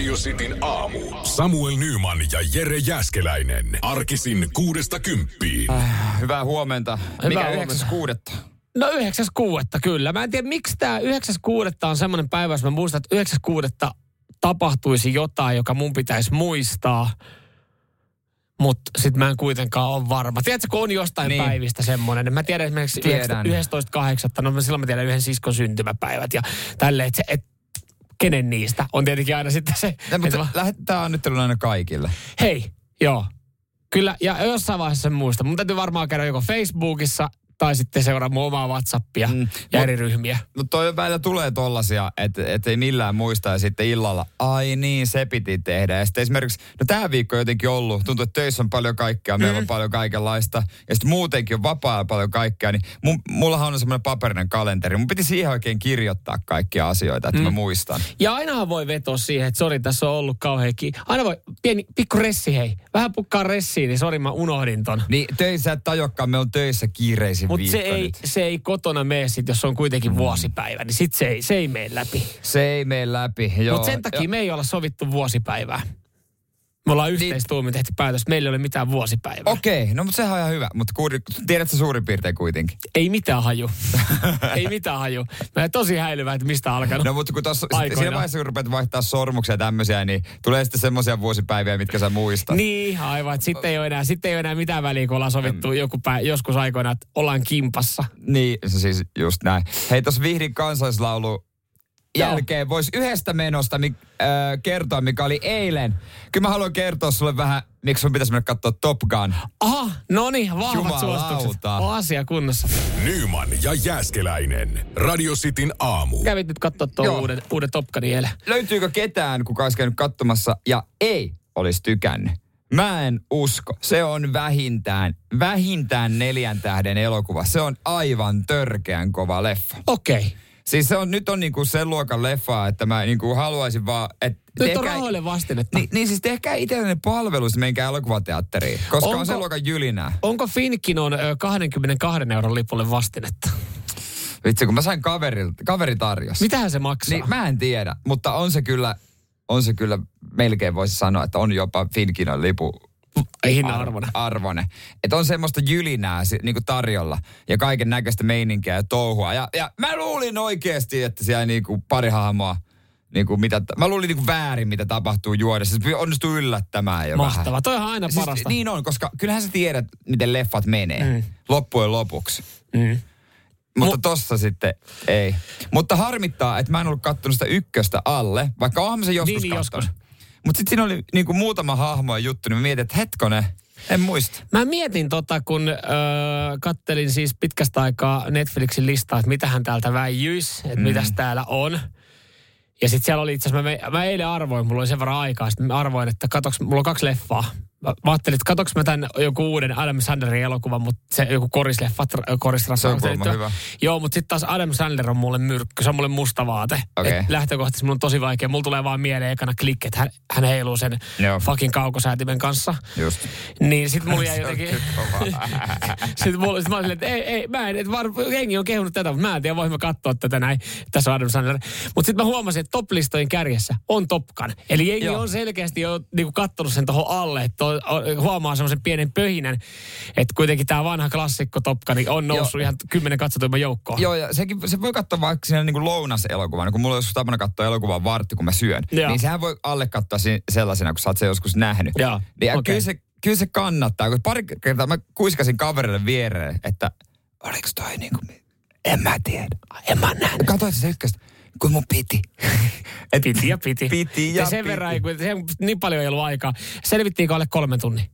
Radio Cityn aamu. Samuel Nyman ja Jere Jäskeläinen. Arkisin kuudesta kymppiin. Äh, hyvää huomenta. Mikä Hyvää 9.6.? No 9.6. kyllä. Mä en tiedä, miksi tämä 9.6. on semmoinen päivä, jos mä muistan, että 9.6. tapahtuisi jotain, joka mun pitäisi muistaa. Mutta sit mä en kuitenkaan ole varma. Tiedätkö, kun on jostain Niin. päivistä semmoinen. Mä tiedän esimerkiksi Tiedän. 11.8. No silloin mä tiedän yhden siskon syntymäpäivät ja tälleen, että se, et, kenen niistä on tietenkin aina sitten se. Ja, mutta mä- lähetetään annettelun aina kaikille. Hei, joo. Kyllä, ja jossain vaiheessa sen muista. Mun täytyy varmaan käydä joko Facebookissa tai sitten seuraa mun omaa Whatsappia Mm. mm. ja Mut- eri ryhmiä. No toi välillä tulee tollasia, että et ei millään muista ja sitten illalla, ai niin, se piti tehdä. Ja sitten esimerkiksi, no tämä viikko on jotenkin ollut, tuntuu, että töissä on paljon kaikkea, meillä on paljon kaikenlaista. Ja sitten muutenkin on vapaa paljon kaikkea, niin mun, mullahan on semmoinen paperinen kalenteri. Mun piti siihen oikein kirjoittaa kaikkia asioita, että mm. mä muistan. Ja ainahan voi vetoa siihen, että sori, tässä on ollut kauhean ki- Aina voi, pieni, pikku ressi hei. Vähän pukkaa ressiin, niin sori, mä unohdin ton. Niin töissä et tajokkaan, me on töissä kiireisin Mutta se ei, se ei kotona mene sit, jos on kuitenkin vuosipäivä, niin sit se ei, se ei mene läpi. Se ei mene läpi, joo. Mutta sen takia me ei olla sovittu vuosipäivää. Me ollaan yhteistuumin tehty päätös, meillä ei ole mitään vuosipäivää. Okei, okay, no mutta sehän on ihan hyvä. Mutta tiedätkö suurin piirtein kuitenkin? Ei mitään haju. ei mitään haju. Mä en tosi häilyvä, että mistä alkanut. No mutta kun tuossa Aikoinaan. siinä vaiheessa, kun rupeat vaihtaa sormuksia ja tämmöisiä, niin tulee sitten semmoisia vuosipäiviä, mitkä sä muistat. Niin, aivan. että Sitten ei ole enää, sitten ei ole enää mitään väliä, kun ollaan sovittu joku pää, joskus aikoina, että ollaan kimpassa. Niin, se siis just näin. Hei, tuossa Vihdin kansallislaulu jälkeen voisi yhdestä menosta mi, äh, kertoa, mikä oli eilen. Kyllä mä haluan kertoa sulle vähän, miksi sun pitäisi mennä katsoa Top Gun. Aha, no niin, vahvat Jumalauta. suositukset. On asia kunnossa. Nyman ja Jäskeläinen. Radio Cityn aamu. Kävit nyt katsoa tuon uuden, uuden Top Gunin eilen. Löytyykö ketään, kuka olisi käynyt katsomassa ja ei olisi tykännyt? Mä en usko. Se on vähintään, vähintään neljän tähden elokuva. Se on aivan törkeän kova leffa. Okei. Okay. Siis se on, nyt on niinku sen luokan leffa, että mä niinku haluaisin vaan, että... Nyt on rahoille vastinetta. Niin, niin siis tehkää itsellenne palvelus, menkää elokuvateatteriin, koska Onko? on sen luokan jylinää. Onko Finkinon ö, 22 euron lipulle vastinetta? Vitsi, kun mä sain kaverilta, kaveri tarjosi. Mitähän se maksaa? Niin mä en tiedä, mutta on se kyllä, on se kyllä, melkein voisi sanoa, että on jopa Finkinon lipu hinnan arvona. arvone. Että on semmoista jylinää si- niinku tarjolla ja kaiken näköistä meininkiä ja touhua. Ja, ja mä luulin oikeasti, että siellä niinku pari hahmoa, niinku mitä, ta- mä luulin niinku väärin, mitä tapahtuu juodessa. Se onnistuu yllättämään jo Mahtavaa. vähän. Toihan on aina Siis, parasta. niin on, koska kyllähän sä tiedät, miten leffat menee mm. loppujen lopuksi. Mm. Mutta Mu- tossa sitten ei. Mutta harmittaa, että mä en ollut kattonut sitä ykköstä alle, vaikka onhan se joskus Niin, niin, kattonut. joskus. Mutta sitten siinä oli niinku muutama hahmo ja juttu, niin mä mietin, että hetkonen, en muista. Mä mietin tota, kun öö, kattelin siis pitkästä aikaa Netflixin listaa, että mitähän täältä väijyis, että mm. mitäs täällä on. Ja sitten siellä oli itse asiassa, mä, mä eilen arvoin, mulla oli sen verran aikaa, sitten mä arvoin, että katoks, mulla on kaksi leffaa. Mä, ajattelin, että katoks mä tämän joku uuden Adam Sandlerin elokuvan, mutta se joku korisleffa, korisrassa. Se on kuulemma hyvä. Joo, mutta sitten taas Adam Sandler on mulle myrkky, se on mulle musta vaate. Okei. Et lähtökohtaisesti mulla on tosi vaikea. Mulla tulee vaan mieleen ekana klikki, että hän, hän heiluu sen Joo. fucking kaukosäätimen kanssa. Just. Niin sit mulla jäi Se jotenkin... sitten mulla, sit mä olin että ei, ei, mä en, että var, jengi on kehunut tätä, mutta mä en tiedä, voimme katsoa tätä näin. Tässä on Adam Sandler. Mutta sitten mä huomasin, että top-listojen kärjessä on Top Gun. Eli jengi Joo. on selkeästi jo niinku kattonut sen tuohon alle, että huomaa semmoisen pienen pöhinän, että kuitenkin tämä vanha klassikko Top Gun on noussut Joo. ihan kymmenen katsotuimman joukkoon. Joo, ja sekin, se voi katsoa vaikka siinä niin lounaselokuvana, kun mulla on joskus tapana katsoa elokuvaa vartti, kun mä syön. Joo. Niin sehän voi alle katsoa sellaisena, kun sä oot se joskus nähnyt. Joo, Niin, ja okei. kyllä, se, kyllä se kannattaa, kun pari kertaa mä kuiskasin kaverille viereen, että oliko toi niin kuin, en mä tiedä. En mä nähnyt. Katoit se ykköstä, kun mun piti. Et, Piti ja piti. Piti ja sen piti. verran, ei, kun se, niin paljon ei ollut aikaa. Selvittiinkö alle kolmen tunnin?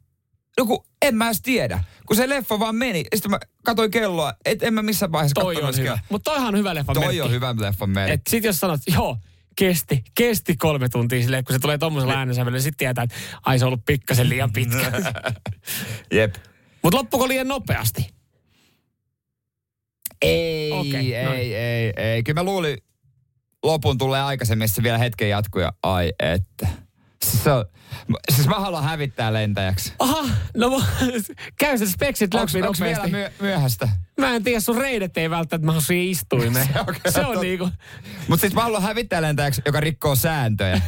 No kun en mä edes tiedä. Kun se leffa vaan meni, sitten mä katsoin kelloa, et en mä missään vaiheessa Toi on hyvä. Mutta toihan on hyvä leffa Toi merkki. on hyvä leffan merkki. Et sit jos sanot, joo, kesti, kesti kolme tuntia silleen, kun se tulee tommosella äänensävelyllä, niin sit tietää, että ai se on ollut pikkasen liian pitkä. Jep. Mutta loppuko liian nopeasti? Ei, Okei, ei, no niin. ei, ei. Kyllä mä luulin, lopun tulee aikaisemmin, se vielä hetken jatkuu ja ai että. Siis, se on, siis mä haluan hävittää lentäjäksi. Aha, no käy se speksit Onks, läpi onks vielä myö, myöhäistä? Mä en tiedä, sun reidet ei välttämättä mahdu siihen istuimeen. Se on kyllä se on totta. niinku, Mutta siis mä haluan hävittää lentäjäksi, joka rikkoo sääntöjä.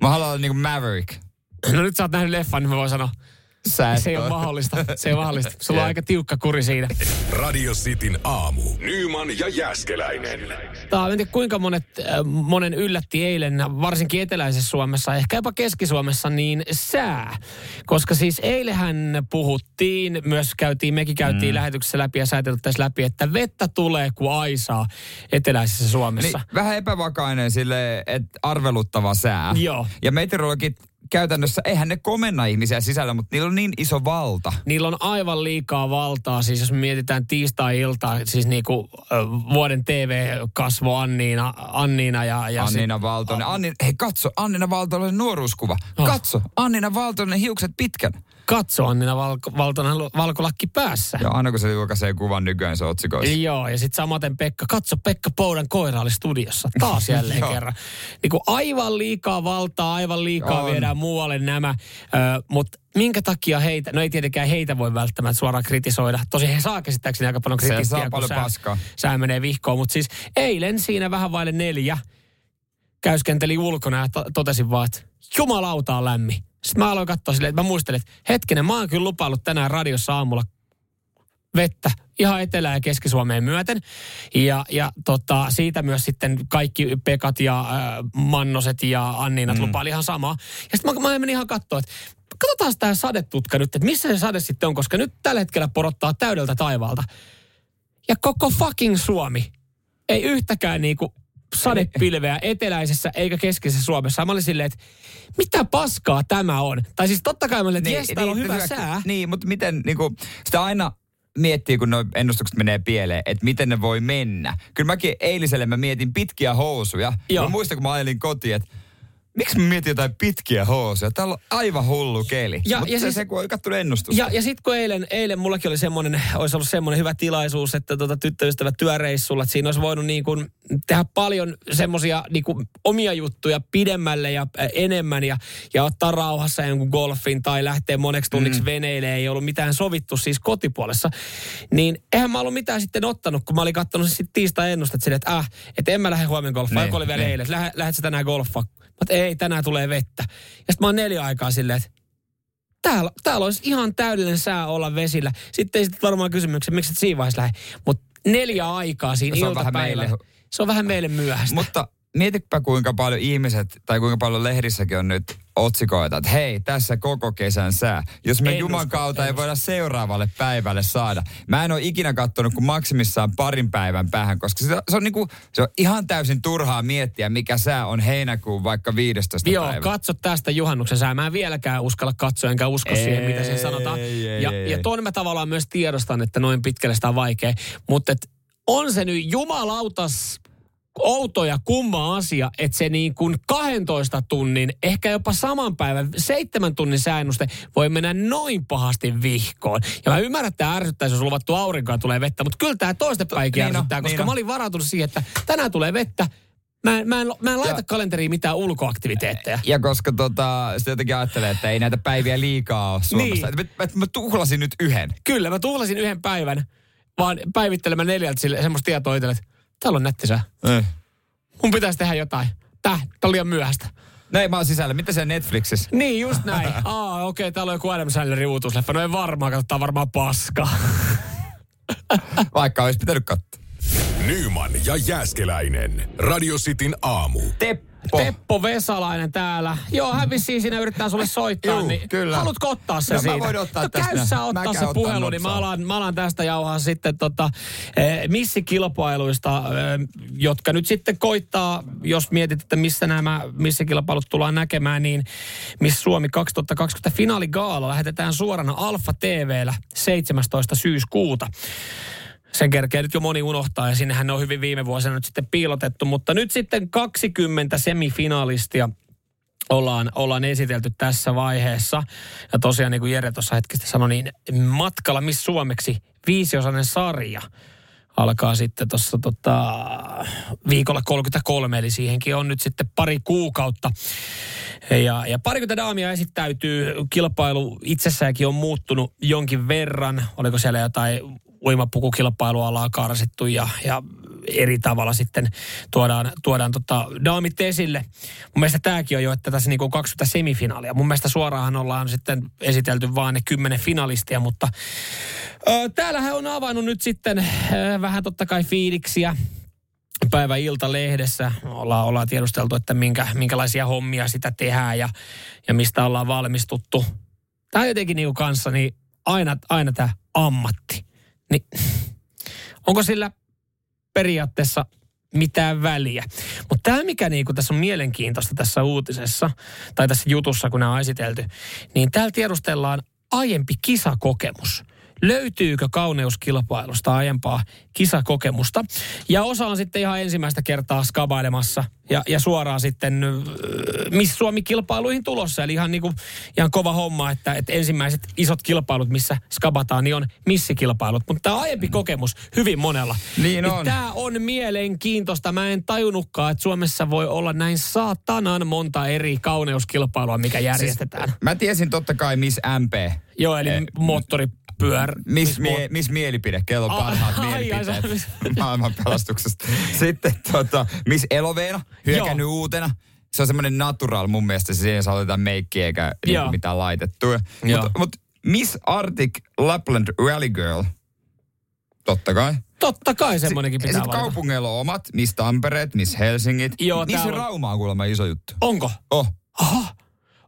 Mä haluan olla niinku Maverick. no nyt sä oot nähnyt leffan, niin mä voin sanoa, Sä se ei ole mahdollista. Se ei ole mahdollista. Sulla on aika tiukka kuri siinä. Radio Cityn aamu. Nyman ja Jäskeläinen. Tää, tiedä kuinka monet, äh, monen yllätti eilen, varsinkin eteläisessä Suomessa, ehkä jopa Keski-Suomessa, niin sää. Koska siis eilähän puhuttiin, myös käytiin, mekin käytiin mm. lähetyksessä läpi ja sääteltäisiin läpi, että vettä tulee kuin aisaa eteläisessä Suomessa. Niin, vähän epävakainen sille, että arveluttava sää. Joo. Ja meteorologit käytännössä, eihän ne komenna ihmisiä sisällä, mutta niillä on niin iso valta. Niillä on aivan liikaa valtaa, siis jos mietitään tiistai-iltaa, siis niinku vuoden TV-kasvo Anniina, Anniina ja... ja Annina Valtonen. Anni, hei katso, Annina Valtonen nuoruuskuva. Oh. Katso, Annina Valtonen hiukset pitkän. Katso Anniina Valko, Valtonen valkolakki päässä. Ja aina kun se julkaisee kuvan nykyään se otsikoissa. Joo, ja sitten samaten Pekka, katso Pekka Poudan koira oli studiossa taas jälleen Joo. kerran. Niin kuin aivan liikaa valtaa, aivan liikaa On. viedään muualle nämä, mutta minkä takia heitä, no ei tietenkään heitä voi välttämättä suoraan kritisoida. Tosi he saa käsittääkseni aika paljon kritiikkiä, saa kun paljon sää, paskaa. sää menee vihkoon. Mutta siis eilen siinä vähän vaille neljä käyskenteli ulkona ja to- totesin vaan, että jumalauta on lämmin. Sitten mä aloin katsoa silleen, että mä muistelin, että hetkinen, mä oon kyllä lupaillut tänään radiossa aamulla vettä ihan Etelä- ja Keski-Suomeen myöten. Ja, ja tota, siitä myös sitten kaikki Pekat ja äh, Mannoset ja Anniinat mm. lupaili ihan samaa. Ja sitten mä, mä menin ihan katsoa, että katsotaan tämä sadetutka nyt, että missä se sade sitten on, koska nyt tällä hetkellä porottaa täydeltä taivaalta. Ja koko fucking Suomi ei yhtäkään niinku sadepilveä eteläisessä eikä keskisessä Suomessa. Mä olin silleen, että mitä paskaa tämä on? Tai siis totta kai mä olin, että jes, täällä on hyvä hyvä- sää. Niin, mutta miten, niin kuin, sitä aina miettii, kun nuo ennustukset menee pieleen, että miten ne voi mennä. Kyllä mäkin eiliselle mä mietin pitkiä housuja. Joo. Mä muistan, kun mä ajelin kotiin, että miksi mä mietin jotain pitkiä housuja? Täällä on aivan hullu keli. Ja- Mutta ja se, siis- se, kun on katsonut ennustusta. Ja, ja sitten kun eilen, eilen mullakin oli semmoinen, olisi ollut semmoinen hyvä tilaisuus, että tota tyttöystävät työreissulla, että siinä olisi voinut niin kuin tehdä paljon semmoisia niin kuin omia juttuja pidemmälle ja äh, enemmän ja, ja ottaa rauhassa jonkun golfin tai lähteä moneksi tunniksi mm. veneilemään, ei ollut mitään sovittu siis kotipuolessa. Niin eihän mä ollut mitään sitten ottanut, kun mä olin katsonut sitten tiistai ennustet silleen, että äh, että en mä lähde huomenna golfaan, Niin, oli vielä niin. eilen, että lähde, lähdet sä tänään golfaan. Mutta ei, tänään tulee vettä. Ja sitten mä oon neljä aikaa silleen, että täällä, täällä olisi ihan täydellinen sää olla vesillä. Sitten ei sitten varmaan kysymyksen, miksi et siinä vaiheessa lähde. Mutta neljä aikaa siinä Se on vähän meille- Se on vähän meille myöhäistä. Mutta mietipä kuinka paljon ihmiset, tai kuinka paljon lehdissäkin on nyt otsikoita, että hei, tässä koko kesän sää. Jos me En Juman usko, kautta ei voida seuraavalle päivälle saada. Mä en ole ikinä kattonut kuin maksimissaan parin päivän päähän, koska se, se, on, niinku, se on ihan täysin turhaa miettiä, mikä sää on heinäkuun vaikka 15. Joo, päivä. katso tästä juhannuksen sää. Mä en vieläkään uskalla katsoa, enkä usko Ei, siihen, mitä sen sanotaan. ei, ja, ei, ja ei. ton mä tavallaan myös tiedostan, että noin pitkälle sitä on vaikea. Mutta on se nyt jumalautas outo ja kumma asia, että se niin kuin 12 tunnin, ehkä jopa saman päivän, seitsemän tunnin säännöste voi mennä noin pahasti vihkoon. Ja mä ymmärrän, että tämä ärsyttäisi, jos luvattu aurinkoa tulee vettä, mutta kyllä tämä toistepäinkin Niin on, ärsyttää, koska niin mä olin varautunut siihen, että tänään tulee vettä, Mä en, mä en, mä en laita Ja- kalenteriin mitään ulkoaktiviteetteja. Ja koska tota, sitä jotenkin ajattelee, että ei näitä päiviä liikaa ole Suomessa. Niin. Mä, mä, mä tuhlasin nyt yhden. Kyllä, mä tuhlasin yhden päivän, vaan päivittelemään neljältä sille semmoista tietoa itselle, että täällä on nettisää. Eh. Mun pitäisi tehdä jotain. Tää, tää on liian myöhäistä. Ei mä oon sisällä. Mitä se Netflixissä? Niin, just näin. Aa, okei, okay, täällä on joku Adam Sandlerin uutuusleffa. No ei varmaan, katsotaan varmaan paska. Vaikka olisi pitänyt katsoa. Nyman ja Jääskeläinen. Radio Cityn aamu. Teppo. Teppo Vesalainen täällä. Joo, hän vissiin siinä yrittää sulle soittaa. Juu, niin kyllä. Haluatko ottaa se No, mä siitä? voin ottaa no, tästä. käy sä Mä ottaa se puhelu, niin mä alan, mä alan tästä jauhaa sitten tota, eh, missikilpailuista, eh, jotka nyt sitten koittaa, jos mietit, että missä nämä missikilpailut tullaan näkemään, niin Miss Suomi 2020 finaaligaala lähetetään suorana Alfa TVllä 17. syyskuuta. Sen kerkee nyt jo moni unohtaa ja sinnehän ne on hyvin viime vuosina nyt sitten piilotettu, mutta nyt sitten 20 semifinalistia ollaan, ollaan esitelty tässä vaiheessa. Ja tosiaan niin kuin Jere tuossa hetkistä sanoi, niin matkalla Miss Suomeksi viisiosainen sarja alkaa sitten tuossa tota, viikolla 33, eli siihenkin on nyt sitten pari kuukautta. Ja, ja parikymmentä daamia esittäytyy, kilpailu itsessäänkin on muuttunut jonkin verran. Oliko siellä jotain uimapukukilpailua ollaan karsittu ja, ja eri tavalla sitten tuodaan, tuodaan tota daamit esille. Mun mielestä tämäkin on jo, että tässä niinku 20 semifinaalia. Mun mielestä suoraan ollaan sitten esitelty vain ne kymmenen finalistia, mutta ö, täällähän on avannut nyt sitten ö, vähän totta kai fiiliksiä päivä lehdessä ollaan, ollaan tiedusteltu, että minkä, minkälaisia hommia sitä tehdään ja, ja mistä ollaan valmistuttu. Tämä on jotenkin niin kanssa niin aina, aina tämä ammatti. Niin, onko sillä periaatteessa mitään väliä. Mutta tämä, mikä niinku tässä on mielenkiintoista tässä uutisessa, tai tässä jutussa, kun nämä on esitelty, niin täällä tiedustellaan aiempi kisakokemus löytyykö kauneuskilpailusta aiempaa kisakokemusta. Ja osa on sitten ihan ensimmäistä kertaa skabailemassa ja, ja suoraan sitten Miss Suomi-kilpailuihin tulossa. Eli ihan, niin kuin, ihan kova homma, että, että ensimmäiset isot kilpailut, missä skabataan, niin on missikilpailut. Mutta tämä aiempi kokemus hyvin monella. Niin on. Tämä on mielenkiintoista. Mä en tajunnutkaan, että Suomessa voi olla näin saatanan monta eri kauneuskilpailua, mikä järjestetään. Siis, mä tiesin totta kai Miss MP. Joo, eli eh, moottori pyör... Miss, mie, miss mielipide, kello parhaat ah, mielipiteet maailman pelastuksesta. Sitten tota, Miss Eloveena, hyökännyt Joo. uutena. Se on semmoinen natural mun mielestä, se siihen saa jotain meikkiä eikä niin mitään laitettua. Mutta mut Miss Arctic Lapland Rally Girl, totta kai. Totta kai semmoinenkin pitää Sitten kaupungeilla on omat, Miss Tampereet, Miss Helsingit. Joo, Miss on... Rauma on kuulemma iso juttu. Onko? Oh. Aha.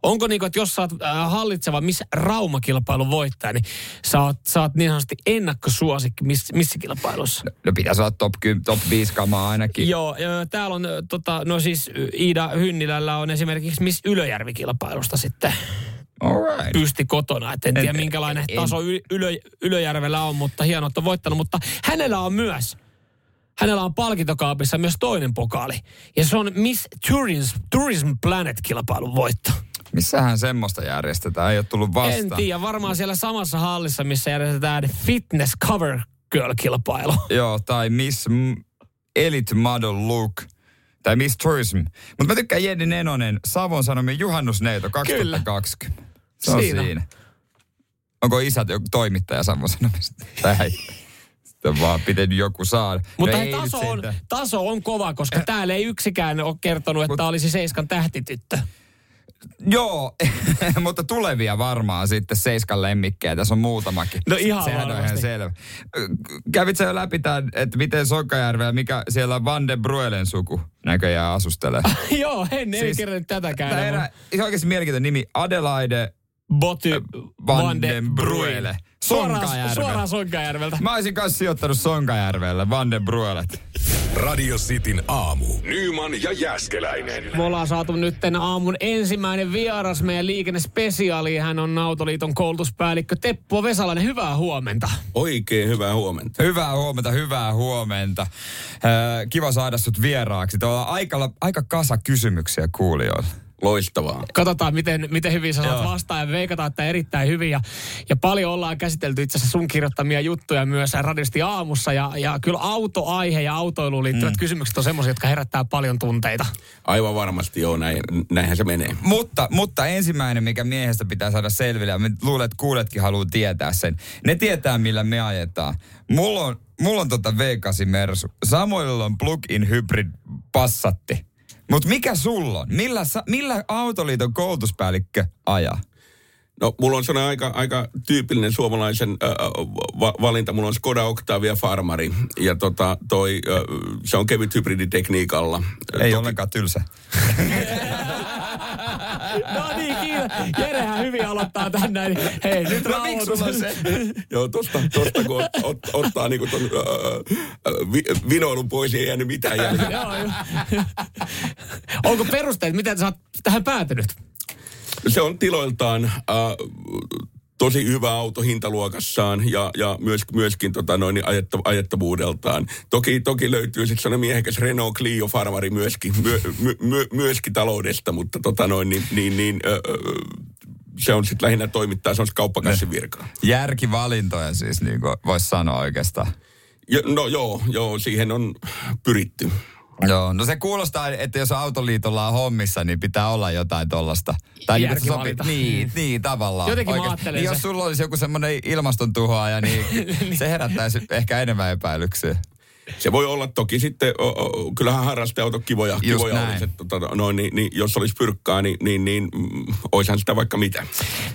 Onko niin kuin, että jos sä oot äh, hallitseva missä raumakilpailun voittaja, niin sä oot, sä oot niin sanotusti ennakkosuosikki miss, missä kilpailussa? No, no pitäisi olla top, 10, top 5 kamaa ainakin. Joo, ja täällä on, tota, no siis Iida Hynnilällä on esimerkiksi Miss Ylöjärvi-kilpailusta sitten Alright. pysti kotona. Et en, en tiedä minkälainen en, taso Ylö, Ylöjärvellä on, mutta hienoa, että on voittanut. Mutta hänellä on myös hänellä on palkintokaapissa myös toinen pokaali. Ja se on Miss Tourism, Tourism Planet-kilpailun voitto. Missähän semmoista järjestetään? Ei ole tullut vastaan. En tiedä, varmaan siellä samassa hallissa, missä järjestetään Fitness Cover Girl-kilpailu. Joo, tai Miss Elite Model Look. Tai Miss Tourism. Mutta mä tykkään Jenni Nenonen, Savon Sanomien juhannusneito 2020. Kyllä. Se on siinä. siinä. Onko isät joku toimittaja Savon Sanomista? Tai sitten vaan pitänyt joku saada. Mutta no taso, on, taso on kova, koska täällä ei yksikään ole kertonut, että Mut, olisi Seiskan tähtityttö. Joo, mutta tulevia varmaan sitten Seiskan lemmikkejä. Tässä on muutamakin. No ihan Sehän varmasti. on ihan selvä. Kävit sä jo läpi tämän, että miten Sonkajärvellä, mikä siellä Van de Bruelen suku näköjään asustelee? Joo, en, siis, en kerran tätäkään. Tämä erä, se oikeasti mielenkiintoinen nimi. Adelaide Boty Van den Bruele. Sonkajärveltä. Suoraan Sonkajärveltä. Mä olisin kanssa sijoittanut Sonkajärvelle, Van den Bruelet. Radio Cityn aamu. Nyman ja Jäskeläinen. Me ollaan saatu nyt aamun ensimmäinen vieras meidän liikennespesiaaliin. Hän on Nautoliiton koulutuspäällikkö Teppo Vesalainen. Hyvää huomenta. Oikein hyvää huomenta. Hyvää huomenta, hyvää huomenta. kiva saada sut vieraaksi. Tuolla aika, aika kasa kysymyksiä kuulijoille. Loistavaa. Katsotaan, miten, miten hyvin sä saat vastaan ja veikataan, että erittäin hyvin. Ja, ja paljon ollaan käsitelty itse asiassa sun kirjoittamia juttuja myös radisti aamussa. Ja, ja kyllä autoaihe ja autoiluun liittyvät mm. kysymykset on semmoisia, jotka herättää paljon tunteita. Aivan varmasti joo, näin, näinhän se menee. Mutta, mutta ensimmäinen, mikä miehestä pitää saada selville, ja mä luulen, että kuuletkin haluaa tietää sen. Ne tietää, millä me ajetaan. Mulla on, mulla on tota V8 Mersu. Samoilla on plug-in hybrid passatti. Mutta mikä sulla on? Millä, millä Autoliiton koulutuspäällikkö ajaa? No, mulla on sellainen aika, aika tyypillinen suomalaisen äh, va- valinta. Mulla on Skoda Octavia Farmari. Ja tota, toi, äh, se on kevyt hybriditekniikalla. Ei Toki... ollenkaan tylsä. Jerehän hyvin aloittaa tänne. Hei, nyt no, on se? Joo, tosta, tosta kun ot, ottaa niinku ton äh, vi, vinoilun pois, ei jäänyt mitään jäljellä. Onko perusteet, miten sä oot tähän päätynyt? Se on tiloiltaan äh, tosi hyvä auto hintaluokassaan ja, ja myös, myöskin tota noin, ajetta, ajettavuudeltaan. Toki, toki löytyy sitten sellainen miehekäs Renault Clio Farmari myöskin, myö, my, my, myöskin taloudesta, mutta tota noin, niin, niin, niin ö, ö, se on sitten lähinnä toimittaa, se on kauppakassin virkaa. Järkivalintoja siis, niin voisi sanoa oikeastaan. Jo, no joo, joo, siihen on pyritty. Joo, no se kuulostaa, että jos autoliitolla on hommissa, niin pitää olla jotain tollasta. Tai niin, että sopi, niin, niin, tavallaan. Jotenkin Oikein. mä ajattelen niin, jos sulla olisi joku semmoinen ilmastontuhoaja, niin se herättäisi ehkä enemmän epäilyksiä. Se voi olla toki sitten, o, o, kyllähän harrasteauto kivoja, Just kivoja näin. olisi, että, tota, noin, niin, niin, jos olisi pyrkkaa, niin, niin, niin mm, oishan sitä vaikka mitä.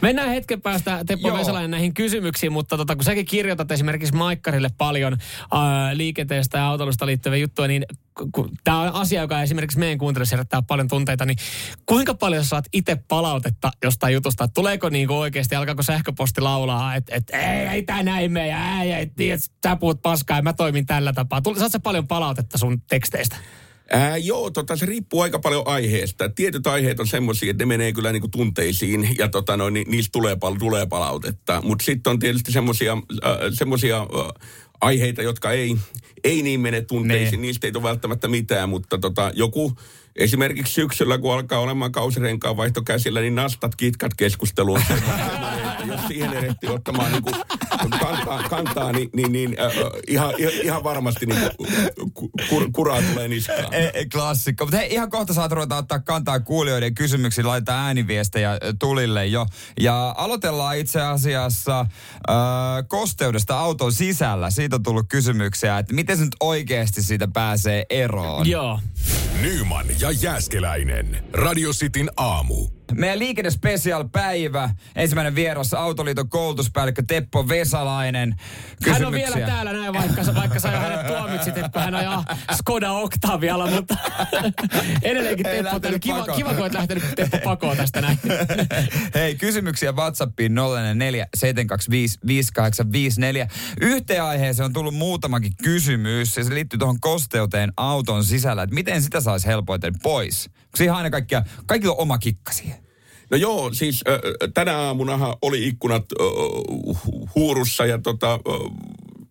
Mennään hetken päästä Teppo Joo. Vesalainen näihin kysymyksiin, mutta tota, kun säkin kirjoitat esimerkiksi Maikkarille paljon ää, liikenteestä ja autoilusta liittyviä juttuja, niin tämä on asia, joka esimerkiksi meidän kuuntelijoissa herättää paljon tunteita, niin kuinka paljon saat itse palautetta jostain jutusta? Tuleeko niinku oikeasti, alkaako sähköposti laulaa, että et, ei, ei tää näin mene, ja ei, ei, ei, sä puhut paskaa ja mä toimin tällä tapaa. Saat sä paljon palautetta sun teksteistä? Ää, joo, tota, se riippuu aika paljon aiheesta. Tietyt aiheet on semmoisia, että ne menee kyllä niinku tunteisiin ja tota, no, ni, niistä tulee, pal- tulee palautetta. Mutta sitten on tietysti semmoisia äh, äh, aiheita, jotka ei, ei niin mene tunteisiin. Ne. Niistä ei ole välttämättä mitään, mutta tota, joku esimerkiksi syksyllä, kun alkaa olemaan kausirenkaan vaihto käsillä, niin nastat kitkat keskustelu on jos siihen erehtii ottamaan niin kantaa, kantaa, niin, niin, niin äh, ihan, ihan, ihan varmasti niin kur, kuraa tulee niskaan. E, e, klassikko. Mutta hei, ihan kohta saat ruveta ottaa kantaa kuulijoiden kysymyksiin, laitetaan ääniviestejä tulille jo. Ja aloitellaan itse asiassa äh, kosteudesta auton sisällä. Siitä on tullut kysymyksiä, että miten se nyt oikeasti siitä pääsee eroon. Joo. Nyman ja Jääskeläinen. Radio Cityn aamu. Meidän liikennespecial päivä. Ensimmäinen vieras Autoliiton koulutuspäällikkö Teppo Vesalainen. Hän on vielä täällä näin, vaikka, vaikka sä hänet tuomitsit, että hän ajaa Skoda Octavialla, mutta edelleenkin Ei Teppo, täällä. kiva, pakoon. kiva, kun et lähtenyt Teppo pakoon tästä näin. Hei, kysymyksiä WhatsAppiin 044 725 5854. Yhteen aiheeseen on tullut muutamakin kysymys ja se liittyy tuohon kosteuteen auton sisällä, että miten sitä saisi helpoiten pois. Kun siihen aina kaikkia, kaikilla on oma kikka siihen. No joo, siis äh, tänä aamunahan oli ikkunat äh, hu- huurussa ja tota, äh,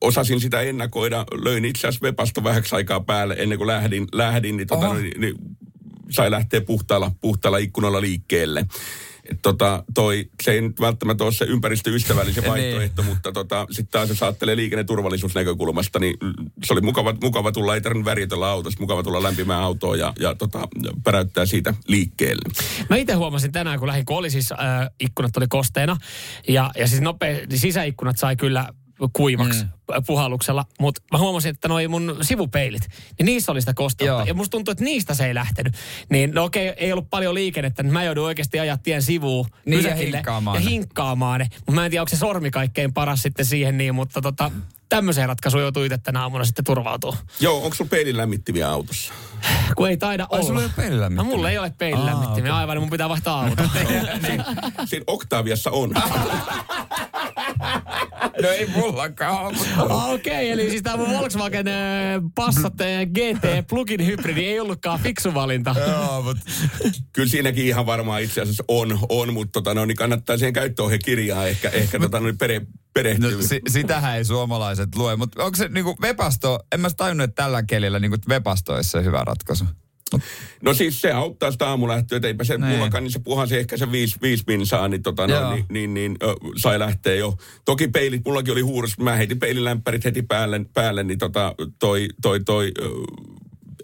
osasin sitä ennakoida. Löin itse asiassa Vepasta vähäksi aikaa päälle ennen kuin lähdin, lähdin niin, tota, Oho. niin, niin sai lähteä puhtaalla, puhtaalla ikkunalla liikkeelle. Tota, toi, se ei nyt välttämättä ole se ympäristöystävällinen Niin. vaihtoehto, mutta tota, sitten taas jos ajattelee liikenneturvallisuusnäkökulmasta, niin se oli mukava, mukava tulla, ei tarvinnut väritellä autossa, mukava tulla lämpimään autoon ja, ja tota, päräyttää siitä liikkeelle. Mä itse huomasin tänään, kun lähdin, kun oli siis äh, ikkunat oli kosteena ja, ja siis nopea, sisäikkunat sai kyllä kuivaksi mm. puhalluksella, mutta mä huomasin, että noi mun sivupeilit, niin niissä oli sitä kosteutta. Joo. Ja musta tuntuu, että niistä se ei lähtenyt. Niin no okei, ei ollut paljon liikennettä, niin mä joudun oikeasti ajaa tien sivuun Niin, ja hinkkaamaan ja hinkkaamaan ne. Mutta mä en tiedä, onko se sormi kaikkein paras sitten siihen niin, mutta tota, tämmöiseen ratkaisuun joutuu itse tänä aamuna sitten turvautua. Joo, onko sulla peilin lämmittiviä autossa? Kun ei taida Ai, olla. sulla ei ole peililämmittimiä? No mulla ei ole peililämmittimiä, Aa, aivan, niin mun pitää vaihtaa auto. niin, siinä Octaviassa on. No ei mullakaan Okei, eli siis tämä Volkswagen äh, Passat GT plug-in hybridi ei ollutkaan fiksu valinta. Joo, mutta Kyllä siinäkin ihan varmaan itse asiassa on, on mutta tota, no, niin kannattaa siihen käyttöohjekirjaa ehkä, ehkä tota, no, niin pere, perehtyä. No, si- sitähän ei suomalaiset lue, mutta onko se niinku Webasto, en mä tajunnut, että tällä kelillä niinku Webasto olisi se hyvä ratkaisu. No siis se auttaa sitä aamulähtöä, että eipä se Niin. mullakaan, niin se puhasi ehkä se viisi, viisi minsaa, niin, tota, no, niin, niin, niin ö, sai lähteä jo. Toki peilit, mullakin oli huurus, mä heitin peililämpärit heti päälle, päälle niin tota, toi, toi, toi, ö,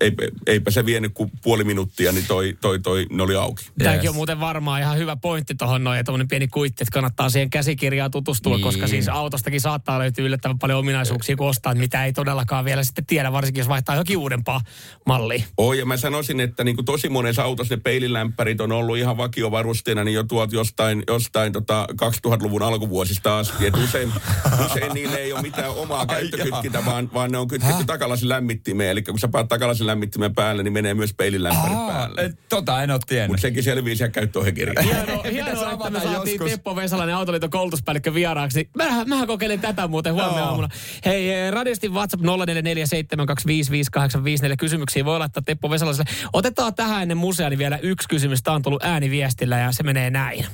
eipä, eipä se vienyt kuin puoli minuuttia, niin toi, toi, toi, ne oli auki. Tämäkin Yes. on muuten varmaan ihan hyvä pointti tuohon noin, ja tuommoinen pieni kuitti, että kannattaa siihen käsikirjaan tutustua, Niin. koska siis autostakin saattaa löytyä yllättävän paljon ominaisuuksia, kun ostaa, mitä ei todellakaan vielä sitten tiedä, varsinkin jos vaihtaa jokin uudempaa mallia. Oi, ja mä sanoisin, että niin kuin tosi monessa autossa ne peililämpärit on ollut ihan vakiovarusteena niin jo tuolta jostain, jostain tota 2000-luvun alkuvuosista asti. Et usein, usein niille ei ole mitään omaa käyttökytkintä, vaan, vaan ne on kytketty takalasin lämmittimeen. Eli kun sä paat takalasin lämmittimen päälle, niin menee myös peililämpärit Aa, päälle. et, tota en ole tiennyt. Mutta sekin selvii siellä käyttöohjekirjassa. Hienoa, hienoa että me saatiin joskus. Teppo Vesalainen Autoliiton koulutuspäällikkö vieraaksi. Niin Mähän, mähän kokeilen tätä muuten huomenna Joo. aamuna. Hei, eh, radiosti WhatsApp 0447255854 kysymyksiä voi laittaa Teppo Vesalaiselle. Otetaan tähän ennen museani vielä yksi kysymys. Tämä on tullut ääniviestillä ja se menee näin.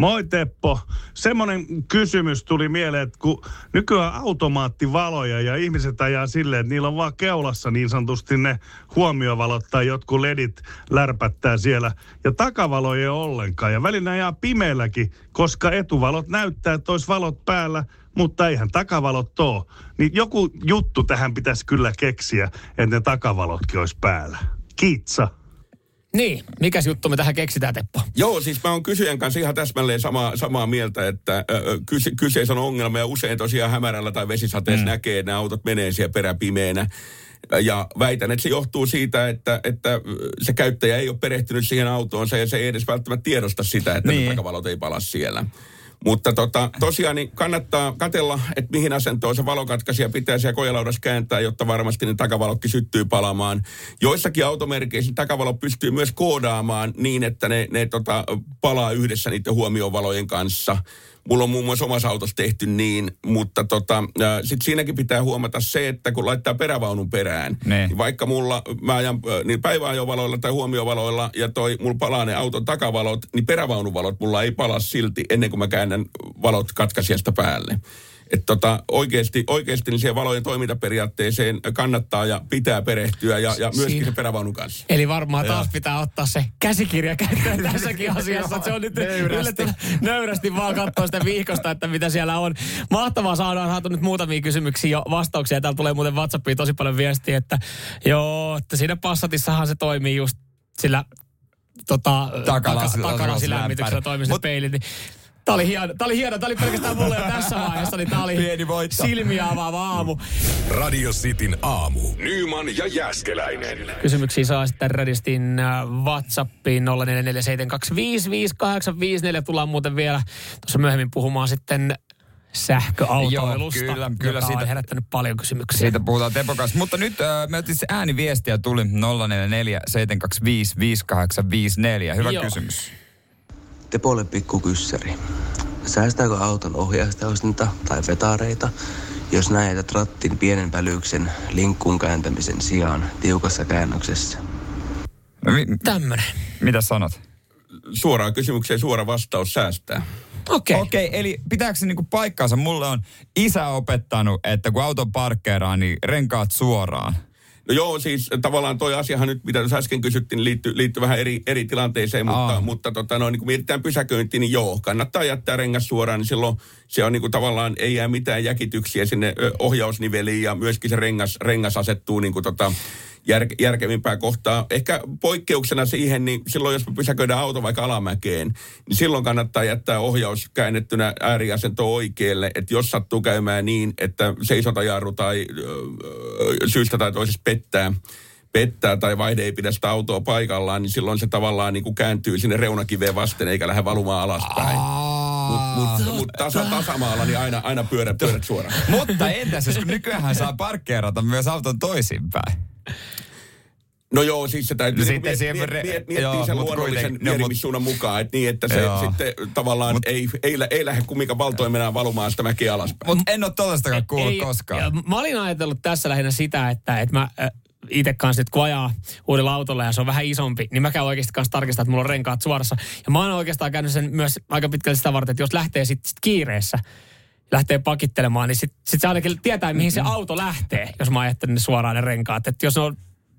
Moi Teppo. Semmoinen kysymys tuli mieleen, että kun nykyään automaattivaloja ja ihmiset ajaa silleen, että niillä on vaan keulassa niin sanotusti ne huomiovalot tai jotkut ledit lärpättää siellä ja takavaloja ei ollenkaan. Ja välillä ajaa pimeälläkin, koska etuvalot näyttää, että olisi valot päällä, mutta eihän takavalot ole. Niin joku juttu tähän pitäisi kyllä keksiä, että ne takavalotkin olisi päällä. Kiitsa. Niin, mikäs juttu me tähän keksitään, Teppo? Joo, siis mä oon kysyjän kanssa ihan täsmälleen samaa, samaa mieltä, että ö, kyse, kyseessä on ongelma ja usein tosiaan hämärällä tai vesisateessa mm. näkee, että nämä autot menee siellä peräpimeenä. Ja väitän, että se johtuu siitä, että, että se käyttäjä ei ole perehtynyt siihen autoonsa ja se ei edes välttämättä tiedosta sitä, että niin. takavalot ei pala siellä. Mutta tota, tosiaan niin kannattaa katella, että mihin asentoon se valokatkaisija pitää siellä kojalaudassa kääntää, jotta varmasti ne takavalokki syttyy palamaan. Joissakin automerkeissä takavalo pystyy myös koodaamaan niin, että ne, ne tota, palaa yhdessä niiden huomiovalojen kanssa. Mulla on muun muassa omassa autossa tehty niin, mutta tota, sitten siinäkin pitää huomata se, että kun laittaa perävaunun perään, ne. niin vaikka mulla, mä ajan niin päiväajovaloilla tai huomiovaloilla ja toi, mulla palaa ne auton takavalot, niin perävaunuvalot mulla ei pala silti ennen kuin mä käännän valot katkaisijasta päälle. Että tota, oikeasti, oikeasti niin siihen valojen toimintaperiaatteeseen kannattaa ja pitää perehtyä ja, ja myöskin Siinä. se perävaunun kanssa. Eli varmaan taas pitää ottaa se käsikirja käyttöön tässäkin asiassa. Että se on nyt nöyrästi. nöyrästi vaan katsoa sitä viikosta, että mitä siellä on. Mahtavaa saadaan saatu nyt muutamia kysymyksiä jo vastauksia. Täällä tulee muuten WhatsAppiin tosi paljon viestiä, että joo, että siinä Passatissahan se toimii just sillä tota, takalaisilämmityksellä toimii se peili. Niin Tämä oli hieno. Tämä oli hieno. Tämä oli pelkästään mulle jo tässä vaiheessa, niin tämä oli Pieni silmiä avaava aamu. Radio Cityn aamu. Nyman ja Jäskeläinen. Kysymyksiä saa sitten Redistin äh, WhatsAppiin 0447255854. Tullaan muuten vielä tuossa myöhemmin puhumaan sitten sähköautoilusta, Joo, kyllä, kyllä siitä, on herättänyt paljon kysymyksiä. Siitä puhutaan Teppo kanssa. Mutta nyt äh, me se ääniviestiä tuli 044 725 5854. Hyvä Joo. kysymys. Tepolle pikku kyssäri. Säästääkö auton ohjausteostinta tai vetareita, jos näet rattin pienen välyksen linkkuun kääntämisen sijaan tiukassa käännöksessä? No, mi- Tämmönen. Mitä sanot? Suoraan kysymykseen suora vastaus säästää. Okei. Okay. Okei, okay, eli pitääkö se niinku paikkaansa? Mulle on isä opettanut, että kun auton parkkeeraa, niin renkaat suoraan. Joo, siis tavallaan toi asiahan nyt, mitä tässä äsken kysyttiin, liittyy, liittyy vähän eri, eri tilanteeseen, mutta, Aa. mutta tota, no, niin kun mietitään pysäköinti, niin joo, kannattaa jättää rengas suoraan, niin silloin se on niin kuin tavallaan, ei jää mitään jäkityksiä sinne ohjausniveliin ja myöskin se rengas, rengas asettuu niin kuin tota, jär, järkevimpää kohtaa. Ehkä poikkeuksena siihen, niin silloin jos me pysäköidään auto vaikka alamäkeen, niin silloin kannattaa jättää ohjaus käännettynä ääriasento oikealle. Että jos sattuu käymään niin, että seisotajarru tai ö, syystä tai toisesta pettää, pettää tai vaihde ei pidä sitä autoa paikallaan, niin silloin se tavallaan niin kuin kääntyy sinne reunakiveen vasten eikä lähde valumaan alaspäin. Mutta mut, mut tasa, tasamaalla niin aina, aina pyörät, pyörät suoraan. Mutta entäs jos nykyään saa parkkeerata myös auton toisinpäin? No joo, siis se täytyy no, miet, miet, miet, miettiä joo, sen luonnollisen no, vierimissuunnan mukaan, että niin, että se joo. sitten tavallaan mut, ei, ei, ei lähde kumminkaan valtoimenaan valumaan sitä mäkiä alaspäin. Mutta en ole tollastakaan kuullut ei, koskaan. Ja, mä olin ajatellut tässä lähinnä sitä, että, että mä äh, itse kanssa, että kun ajaa uudella autolla ja se on vähän isompi, niin mä käyn oikeasti kanssa tarkistaa, että mulla on renkaat suorassa. Ja mä oon oikeastaan käynyt sen myös aika pitkälle sitä varten, että jos lähtee sitten sit kiireessä, lähtee pakittelemaan, niin sitten sit se ainakin tietää, mihin se auto lähtee, jos mä ajattelen ne suoraan ne renkaat. Että jos on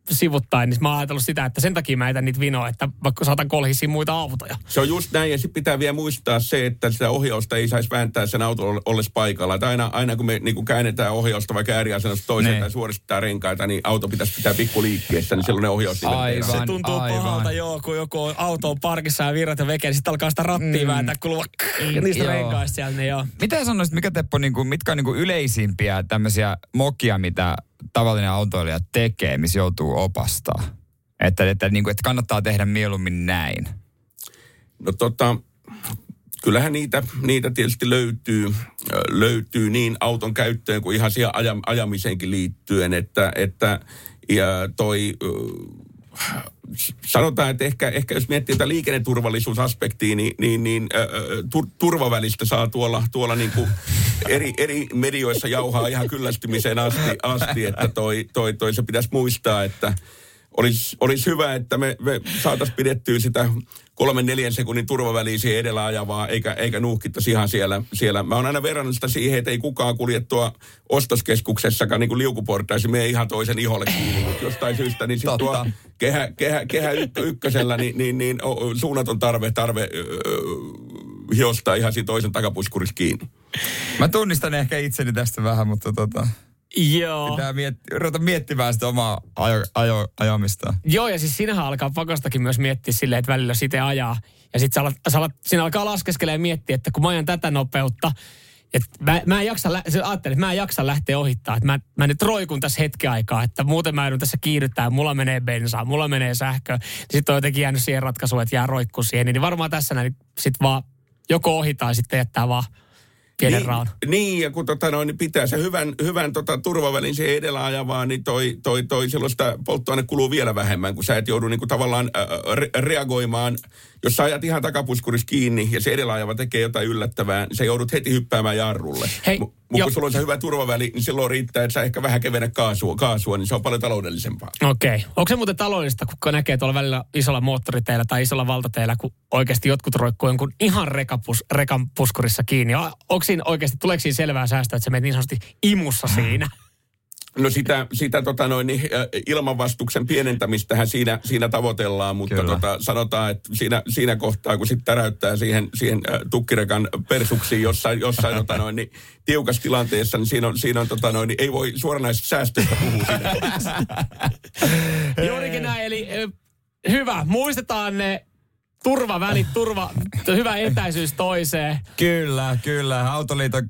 sivuttain, niin mä oon ajatellut sitä, että sen takia mä etän niitä vinoa, että vaikka saatan kolhisia muita autoja. Se on just näin, ja sitten pitää vielä muistaa se, että sitä ohjausta ei saisi vääntää sen auton ollessa paikalla. Että aina, aina kun me niin kun käännetään ohjausta vaikka ääriasennosta toiseen tai suoristetaan renkaita, niin auto pitäisi pitää pikku liikkeestä, niin silloin ne ohjaus aivan, Se tuntuu aivan. pahalta, joo, kun joku auto on parkissa ja virrat ja veke, niin sitten alkaa sitä rattia mm. vääntää, kun niistä renkaista siellä, niin joo. Mitä sanoisit, mikä Teppo, niin kuin, mitkä on niin kuin yleisimpiä tämmöisiä mokia, mitä tavallinen autoilija tekee, missä joutuu opastaa? Että, että, niin kuin, että kannattaa tehdä mieluummin näin. No tota, kyllähän niitä, niitä tietysti löytyy, löytyy niin auton käyttöön kuin ihan siihen ajam, ajamiseenkin liittyen, että, että ja toi sanotaan, että ehkä, ehkä jos miettii tätä liikenneturvallisuusaspektia, niin, niin, niin äh, tur, turvavälistä saa tuolla, tuolla niin kuin eri, eri medioissa jauhaa ihan kyllästymiseen asti, asti että toi, toi, toi se pitäisi muistaa, että olisi, olisi hyvä, että me, me saataisiin pidettyä sitä kolmen neljän sekunnin turvaväliä siihen edellä ajavaa, eikä, eikä nuuhkittaisi ihan siellä, siellä. Mä oon aina verrannut sitä siihen, että ei kukaan kulje tuo ostoskeskuksessakaan niin kuin liukuportaisi, me ihan toisen iholle kiinni, mutta jostain syystä, niin sitten tuo kehä, kehä, kehä ykkö, ykkösellä, niin, niin, niin o, suunnaton tarve, tarve öö, hiostaa ihan siinä toisen takapuskurissa kiinni. Mä tunnistan ehkä itseni tästä vähän, mutta tota... Joo. Pitää miet- ruveta miettimään sitä omaa ajo, ajo, ajamista. Joo, ja siis sinähän alkaa pakostakin myös miettiä silleen, että välillä sitä ajaa. Ja sitten sä alat, sä alat, siinä alkaa laskeskelemaan ja miettiä, että kun mä ajan tätä nopeutta, että mä, mä en jaksa, lä- ajattelin, että mä en jaksa lähteä ohittaa. Että mä, mä nyt roikun tässä hetken aikaa, että muuten mä joudun tässä kiihdyttää, mulla menee bensaa, mulla menee sähkö. Sitten on jotenkin jäänyt siihen ratkaisuun, että jää roikku siihen. Niin varmaan tässä näin sit vaan joko ohitaan sitten jättää vaan niin. Niin, ja kun tota noin, niin pitää se hyvän, hyvän tota, turvavälin siihen edellä ajavaa, niin toi, toi, toi silloin sitä polttoaine kuluu vielä vähemmän, kun sä et joudu niin kuin tavallaan re- reagoimaan. Jos sä ajat ihan takapuskurissa kiinni ja se edellä ajava tekee jotain yllättävää, niin sä joudut heti hyppäämään jarrulle. Hei, Mutta kun sulla on se hyvä turvaväli, niin silloin riittää, että sä ehkä vähän kevennät kaasua, kaasua niin se on paljon taloudellisempaa. Okei. Okay. Onko se muuten taloudellista, kun näkee tuolla välillä isolla moottoriteillä tai isolla valtateillä, kun oikeasti jotkut roikkuu jonkun ihan rekapus, rekan puskurissa kiinni? Onko siinä oikeasti, tuleeko siinä selvää säästöä, että se menet niin sanotusti imussa siinä? No sitä, sitä tota noin, niin, ilmanvastuksen pienentämistähän siinä, siinä tavoitellaan, mutta Kyllä. tota, sanotaan, että siinä, siinä kohtaa, kun sitten täräyttää siihen, siihen tukkirekan persuksiin jossain, jossain tota noin, niin, tiukassa tilanteessa, niin siinä on, siinä on tota noin, niin ei voi suoranaisesti säästöistä puhua siinä. Juurikin näin, eli hyvä. Muistetaan ne turvavälit, turva, hyvä etäisyys toiseen. Kyllä, kyllä. Autoliiton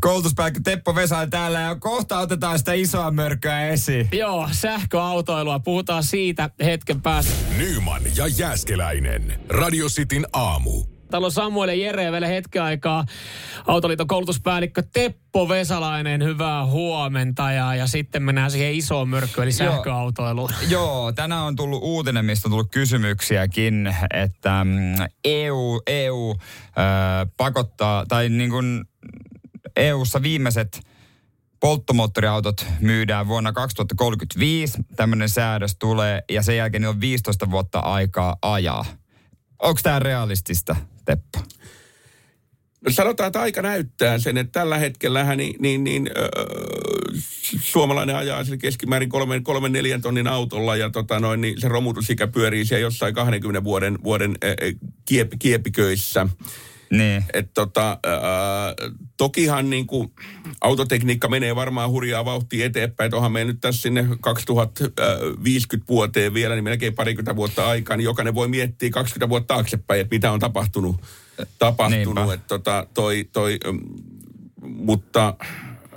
koulutuspäällikkö Teppo Vesainen täällä ja kohta otetaan sitä isoa mörköä esiin. Joo, sähköautoilua. Puhutaan siitä hetken päästä. Nyman ja Jääskeläinen. Radio Cityn aamu. Täällä on Samuel ja Jere vielä hetken aikaa. Autoliiton koulutuspäällikkö Teppo Vesalainen, hyvää huomenta. Ja, ja sitten mennään siihen isoon mörkkyyn, eli Joo. sähköautoiluun. Joo, tänään on tullut uutinen, mistä on tullut kysymyksiäkin, että mm, EU, EU ö, pakottaa, tai niin kuin EUssa viimeiset polttomoottoriautot myydään vuonna 2035. Tämmöinen säädös tulee ja sen jälkeen niillä on 15 vuotta aikaa ajaa. Onko tämä realistista, Teppo? No sanotaan, että aika näyttää sen, että tällä hetkellähän niin, niin, niin öö, suomalainen ajaa sillä keskimäärin kolmen, kolmen neljän tonnin autolla ja tota noin, niin se romutusikä pyörii siellä jossain 20 vuoden, vuoden äh, kiep, kiepiköissä. Niin. Et tota, ää, tokihan niin kuin, autotekniikka menee varmaan hurjaa vauhtia eteenpäin. Et onhan me nyt tässä sinne 2050 vuoteen vielä, niin melkein parikymmentä vuotta aikaa, niin jokainen voi miettiä 20 vuotta taaksepäin, että mitä on tapahtunut. tapahtunut Niinpä. et tota, toi, toi, mm, mutta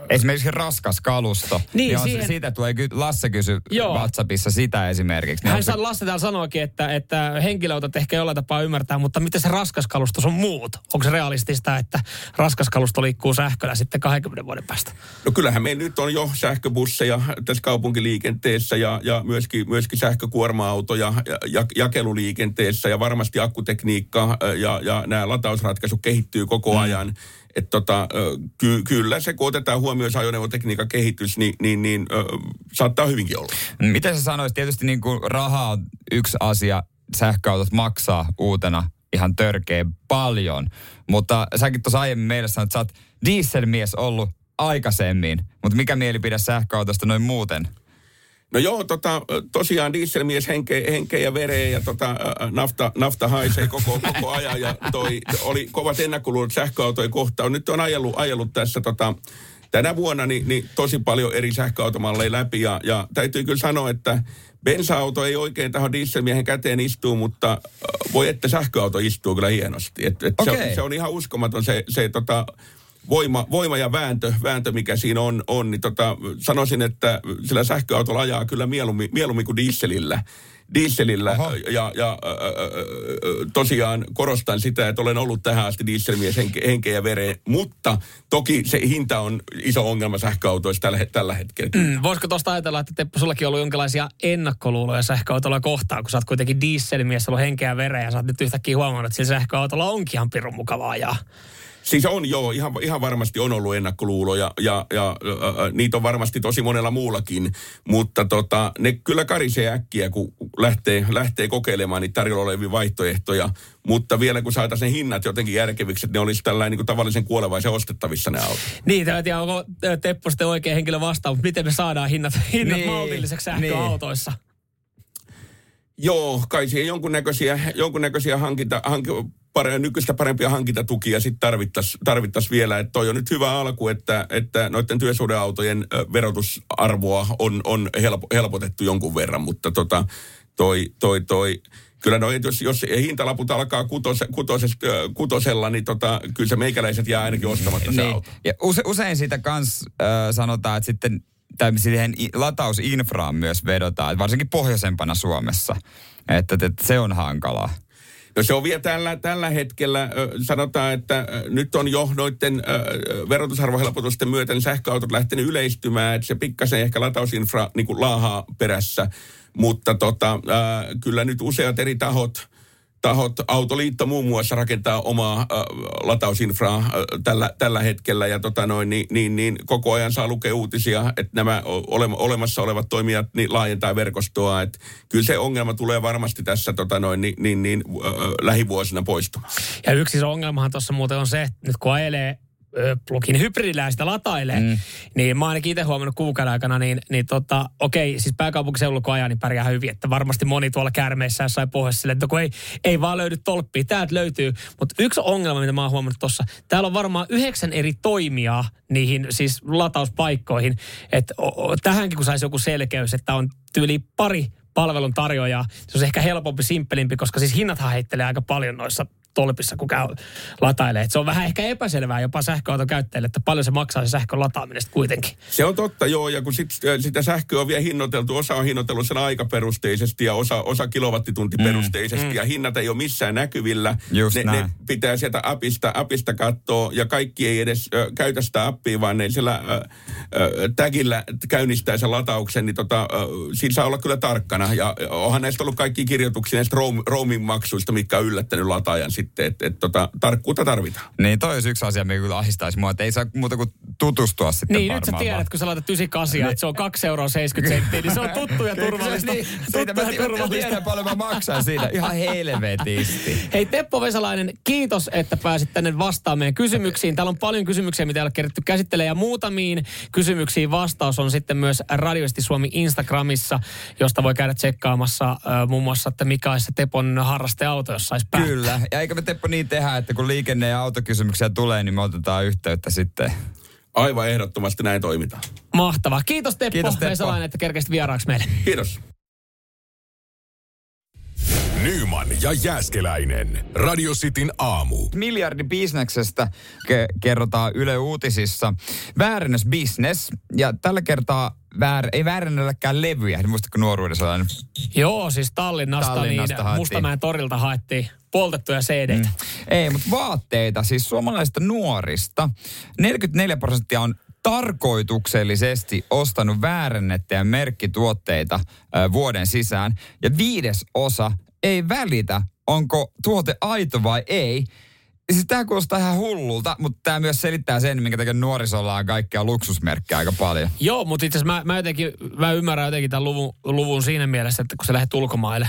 Esimerkiksi raskas kalusto. Niin, on, siihen- Siitä tulee, ky- Lasse kysy Joo. WhatsAppissa sitä esimerkiksi. Niin Hän se- Lasse täällä sanoikin, että, että henkilöautot ehkä jollain tapaa ymmärtää, mutta miten se raskas kalustus on muut? Onko se realistista, että raskas kalusto liikkuu sähköllä sitten 20 vuoden päästä? No kyllähän meillä nyt on jo sähköbusseja tässä kaupunkiliikenteessä ja, ja myöskin, myöskin sähkökuorma-autoja ja, ja, jakeluliikenteessä ja varmasti akkutekniikka ja, ja nämä latausratkaisut kehittyy koko ajan. Että tota, ky, kyllä se, kun otetaan huomioon se ajoneuvotekniikan kehitys, niin, niin, niin ö, saattaa hyvinkin olla. Miten sä sanoisit? Tietysti niin kuin raha on yksi asia. Sähköautot maksaa uutena ihan törkeä paljon. Mutta säkin tuossa aiemmin meille sanoit, että sä oot dieselmies ollut aikaisemmin. Mutta mikä mielipide sähköautosta noin muuten? No joo, tota, tosiaan dieselmies henkeä, henkeä ja vereä ja tota, nafta, nafta haisee koko, koko ajan ja toi, oli kovat ennakkoluulot sähköautojen kohtaan. Nyt on ajellut, ajellut tässä tota, tänä vuonna niin, niin tosi paljon eri sähköautomalleja läpi ja, ja täytyy kyllä sanoa, että bensa-auto ei oikein tähän dieselmiehen käteen istuu, mutta voi että sähköauto istuu kyllä hienosti. Et, et se, on, se on ihan uskomaton se, se tota, voima, voima ja vääntö, vääntö, mikä siinä on, on niin tota, sanoisin, että sillä sähköautolla ajaa kyllä mieluummin, mieluummin kuin dieselillä. Dieselillä Oho. ja, ja ö, ö, ö, tosiaan korostan sitä, että olen ollut tähän asti dieselmies henke, henkeä ja vereen, mutta toki se hinta on iso ongelma sähköautoissa tällä, tällä hetkellä. Mm, voisiko tuosta ajatella, että Teppo, sullakin on ollut jonkinlaisia ennakkoluuloja sähköautolla kohtaan, kun sä oot kuitenkin dieselmies, ollut henkeä ja vereä ja sä oot nyt yhtäkkiä huomannut, että sillä sähköautolla onkin ihan pirun mukavaa ajaa. Siis on joo, ihan, ihan varmasti on ollut ennakkoluuloja ja, ja äh, niitä on varmasti tosi monella muullakin, mutta tota, ne kyllä karisee äkkiä, kun lähtee, lähtee kokeilemaan niitä tarjolla olevia vaihtoehtoja, mutta vielä kun saataisiin ne hinnat jotenkin järkeviksi, että ne olisi tällainen niin kuin tavallisen kuolevaisen ostettavissa ne autot. Niin, en tiedä, onko Teppo sitten oikea henkilö vastaan, mutta miten me saadaan hinnat, hinnat Niin, maltilliseksi sähköautoissa? Joo, kai siihen jonkunnäköisiä, jonkunnäköisiä hankinta, hanki, pare, nykyistä parempia hankintatukia sitten tarvittaisiin tarvittais vielä. Että toi on nyt hyvä alku, että, että noiden työsuhdeautojen verotusarvoa on, on helpo, helpotettu jonkun verran, mutta tota, toi, toi, toi, kyllä no, jos, jos hintalaput alkaa kutose, kutosesta, ö, kutosella, niin tota, kyllä se meikäläiset jää ainakin ostamatta se auto. Ja use, usein siitä kans äh, sanotaan, että sitten tai siihen latausinfraan myös vedotaan, varsinkin pohjoisempana Suomessa. Että, että se on hankalaa. No se on vielä tällä, tällä hetkellä, sanotaan, että nyt on jo noiden verotusarvohelpotusten myötä niin sähköautot lähtenyt yleistymään, että se pikkasen ehkä latausinfra niin kuin laahaa perässä, mutta tota, kyllä nyt useat eri tahot, tahot, Autoliitto muun muassa rakentaa omaa ö, latausinfraa ö, tällä, tällä hetkellä ja tota noin, niin, niin, niin koko ajan saa lukea uutisia, että nämä ole, olemassa olevat toimijat niin laajentaa verkostoa, että kyllä se ongelma tulee varmasti tässä tota noin, niin, niin, niin ö, lähivuosina poistumaan. Ja yksi iso ongelmahan tuossa muuten on se, että nyt kun ajelee plugin hybridillä ja sitä latailee, mm. niin mä ainakin itse huomannut kuukauden aikana, niin, niin tota, okei, siis pääkaupunkiseudulla kun ajaa, niin pärjää hyvin, että varmasti moni tuolla kärmeissä jossain pohjassa sille, että kun ei, ei vaan löydy tolppia, täältä löytyy. Mutta yksi ongelma, mitä mä oon huomannut tuossa, täällä on varmaan yhdeksän eri toimijaa niihin siis latauspaikkoihin, että tähänkin kun saisi joku selkeys, että on tyyli pari palvelun tarjoajaa, se olisi ehkä helpompi, simppelimpi, koska siis hinnathan heittelee aika paljon noissa tolpissa, kun käy latailee. Et se on vähän ehkä epäselvää jopa sähköauton käyttäjille, että paljon se maksaa se sähkön lataaminen kuitenkin. Se on totta, joo, ja kun sit, sitä sähköä on vielä hinnoiteltu, osa on hinnoitellut sen aikaperusteisesti ja osa, osa kilowattituntiperusteisesti, mm, ja hinnat ei ole missään näkyvillä. Just ne, näin. ne pitää sieltä appista, appista katsoa, ja kaikki ei edes ö, käytä sitä appia, vaan ne sillä ö, ö, tagillä käynnistää sen latauksen, niin tota, ö, siinä saa olla kyllä tarkkana. Ja onhan näistä ollut kaikki kirjoituksia näistä roam, roaming-maksuista, mitkä on yllättänyt lataajan sitten, että et, tota, tarkkuutta tarvitaan. Niin toi olisi yksi asia, mikä kyllä ahdistaisi mua, että ei saa muuta kuin tutustua sitten Niin, nyt sä tiedät, vaan. kun sä laitat 98, että se on 2 euroa 70 senttiä, niin se on tuttu ja turvallista. Niin, siitä tuttu mä tiedän, turvallista. tiedän paljon mä maksan siitä. Ihan helvetisti. Hei Teppo Vesalainen, kiitos, että pääsit tänne vastaamaan meidän kysymyksiin. Täällä on paljon kysymyksiä, mitä ei ole kerätty käsittelemään. Ja muutamiin kysymyksiin vastaus on sitten myös Radioisti Suomi Instagramissa, josta voi käydä tsekkaamassa äh, muun muassa, että mikä olisi se Tepon harrasteauto, jos saisi päättää. Kyllä. Ja eikö me Teppo niin tehdä, että kun liikenne- ja autokysymyksiä tulee, niin me otetaan yhteyttä sitten. Aivan ehdottomasti näin toimitaan. Mahtavaa. Kiitos Teppo, Kiitos, Teppo. Vesalainen, että kerkesit vieraaksi meille. Kiitos. Nyman ja Jääskeläinen. Radio Cityn aamu. Miljardibisneksestä ke- kerrotaan Yle Uutisissa. Väärennösbisnes. Ja tällä kertaa väär, ei väärennelläkään levyjä. Muistatko nuoruudessa sellainen? Joo, siis Tallinnasta, Tallinnasta niin haettiin. Mustamäen torilta haettiin poltettuja cd mm. Ei, mutta vaatteita. Siis suomalaisista nuorista 44 prosenttia on tarkoituksellisesti ostanut väärennettyjä merkkituotteita ö, vuoden sisään. Ja viides osa ei välitä, onko tuote aito vai ei. Siis tämä kuulostaa ihan hullulta, mutta tämä myös selittää sen, minkä takia nuorisolla on kaikkea luksusmerkkejä aika paljon. Joo, mutta itse asiassa mä, mä, jotenkin, mä ymmärrän jotenkin tämän luvun, luvun siinä mielessä, että kun sä lähdet ulkomaille,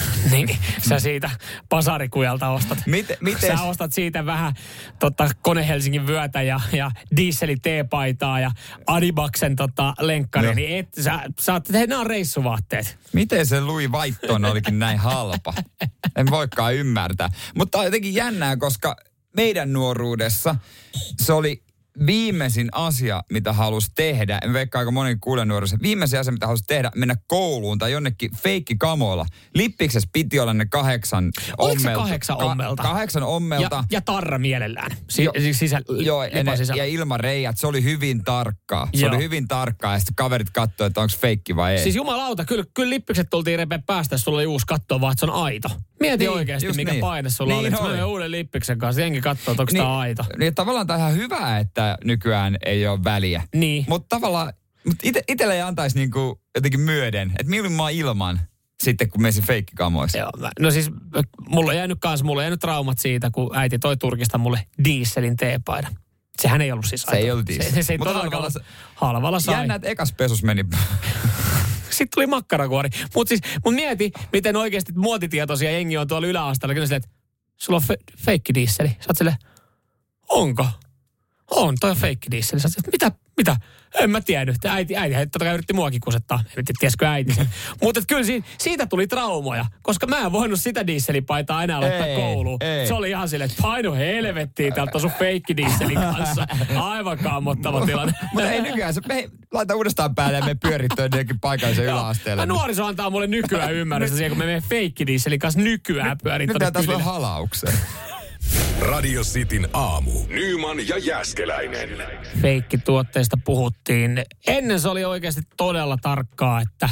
niin sä siitä pasarikujalta ostat. Miten- miten- Sä ostat siitä vähän tota, Kone Helsingin vyötä ja, ja dieseli teepaitaa ja Adibaksen tota, lenkkari, Joo. niin et, sä, sä oot, hei, nämä on reissuvaatteet. Miten se Louis Vuitton olikin näin halpa? En voikaan ymmärtää. Mutta on jotenkin jännää, koska meidän nuoruudessa se oli viimeisin asia, mitä halusi tehdä. En veikkaa aika moni kuulen nuoruudessa. Viimeisin asia, mitä halusi tehdä, mennä kouluun tai jonnekin feikki kamoilla. Lippiksessä piti olla ne kahdeksan Oliko se kahdeksan ommelta? kahdeksan ommelta. Ja, ja tarra mielellään. Si, Joo. siis sisä, Joo, lipan ja, ilman reijät. Se oli hyvin tarkkaa. Se Joo. oli hyvin tarkkaa ja sitten kaverit katsoivat, että onko feikki vai ei. Siis jumalauta, kyllä, kyllä lippikset tultiin repeä päästä, jos sulla oli uusi katto, vaan että se on aito. Mieti Niin, oikeasti, mikä niin. paine sulla Niin oli. Mä uuden lippiksen kanssa, jengi katsoo, että onko niin, tämä aito. Niin tavallaan tämä on ihan hyvä, että nykyään ei ole väliä. Niin. Mutta tavallaan, mutta ite, itselle ei antaisi niinku jotenkin myöden, että milloin mä ilman. sitten, kun menisin feikkikamoissa? Joo, mä- no siis mulla on jäänyt kans, mulla on jäänyt traumat siitä, kun äiti toi Turkista mulle dieselin teepaidan. Sehän ei ollut siis Se ei ollut diesel. Se, se, se ei Mutta todellakaan halvalla halvalla, halvalla sai. Jännä, että ekas pesus meni. Sitten tuli makkarakuori. Mutta siis, mut mieti, miten oikeasti muotitietoisia jengi on tuolla yläasteella. Kyllä silleen, että sulla on fe, feikki dieseli. Sä oot silleen, onko? On, toi on feikki dieseli. Sä silleen, mitä, mitä? En mä tiennyt. Että Äiti, äiti, äiti totta kai yritti muakin kusettaa. En tiedä, tiesikö äiti sen. Mutta kyllä siitä, siitä, tuli traumoja, koska mä en voinut sitä dieselipaitaa enää laittaa Ei, kouluun. ei. Se oli ihan silleen, että paino helvettiin täältä sun feikki dieselin kanssa. Aivan kammottava tilanne. Mutta ei nykyään, se, me laita uudestaan päälle ja me pyörittyä jonnekin paikalliseen Joo. yläasteelle. Mä nuoriso antaa mulle nykyään ymmärrystä siihen, kun me menemme feikkidieselin kanssa nykyään pyörin Nyt näytäisi kylille. vähän halaukseen. Radio Cityn aamu. Nyman ja Jäskeläinen. Feikkituotteista puhuttiin. Ennen se oli oikeasti todella tarkkaa, että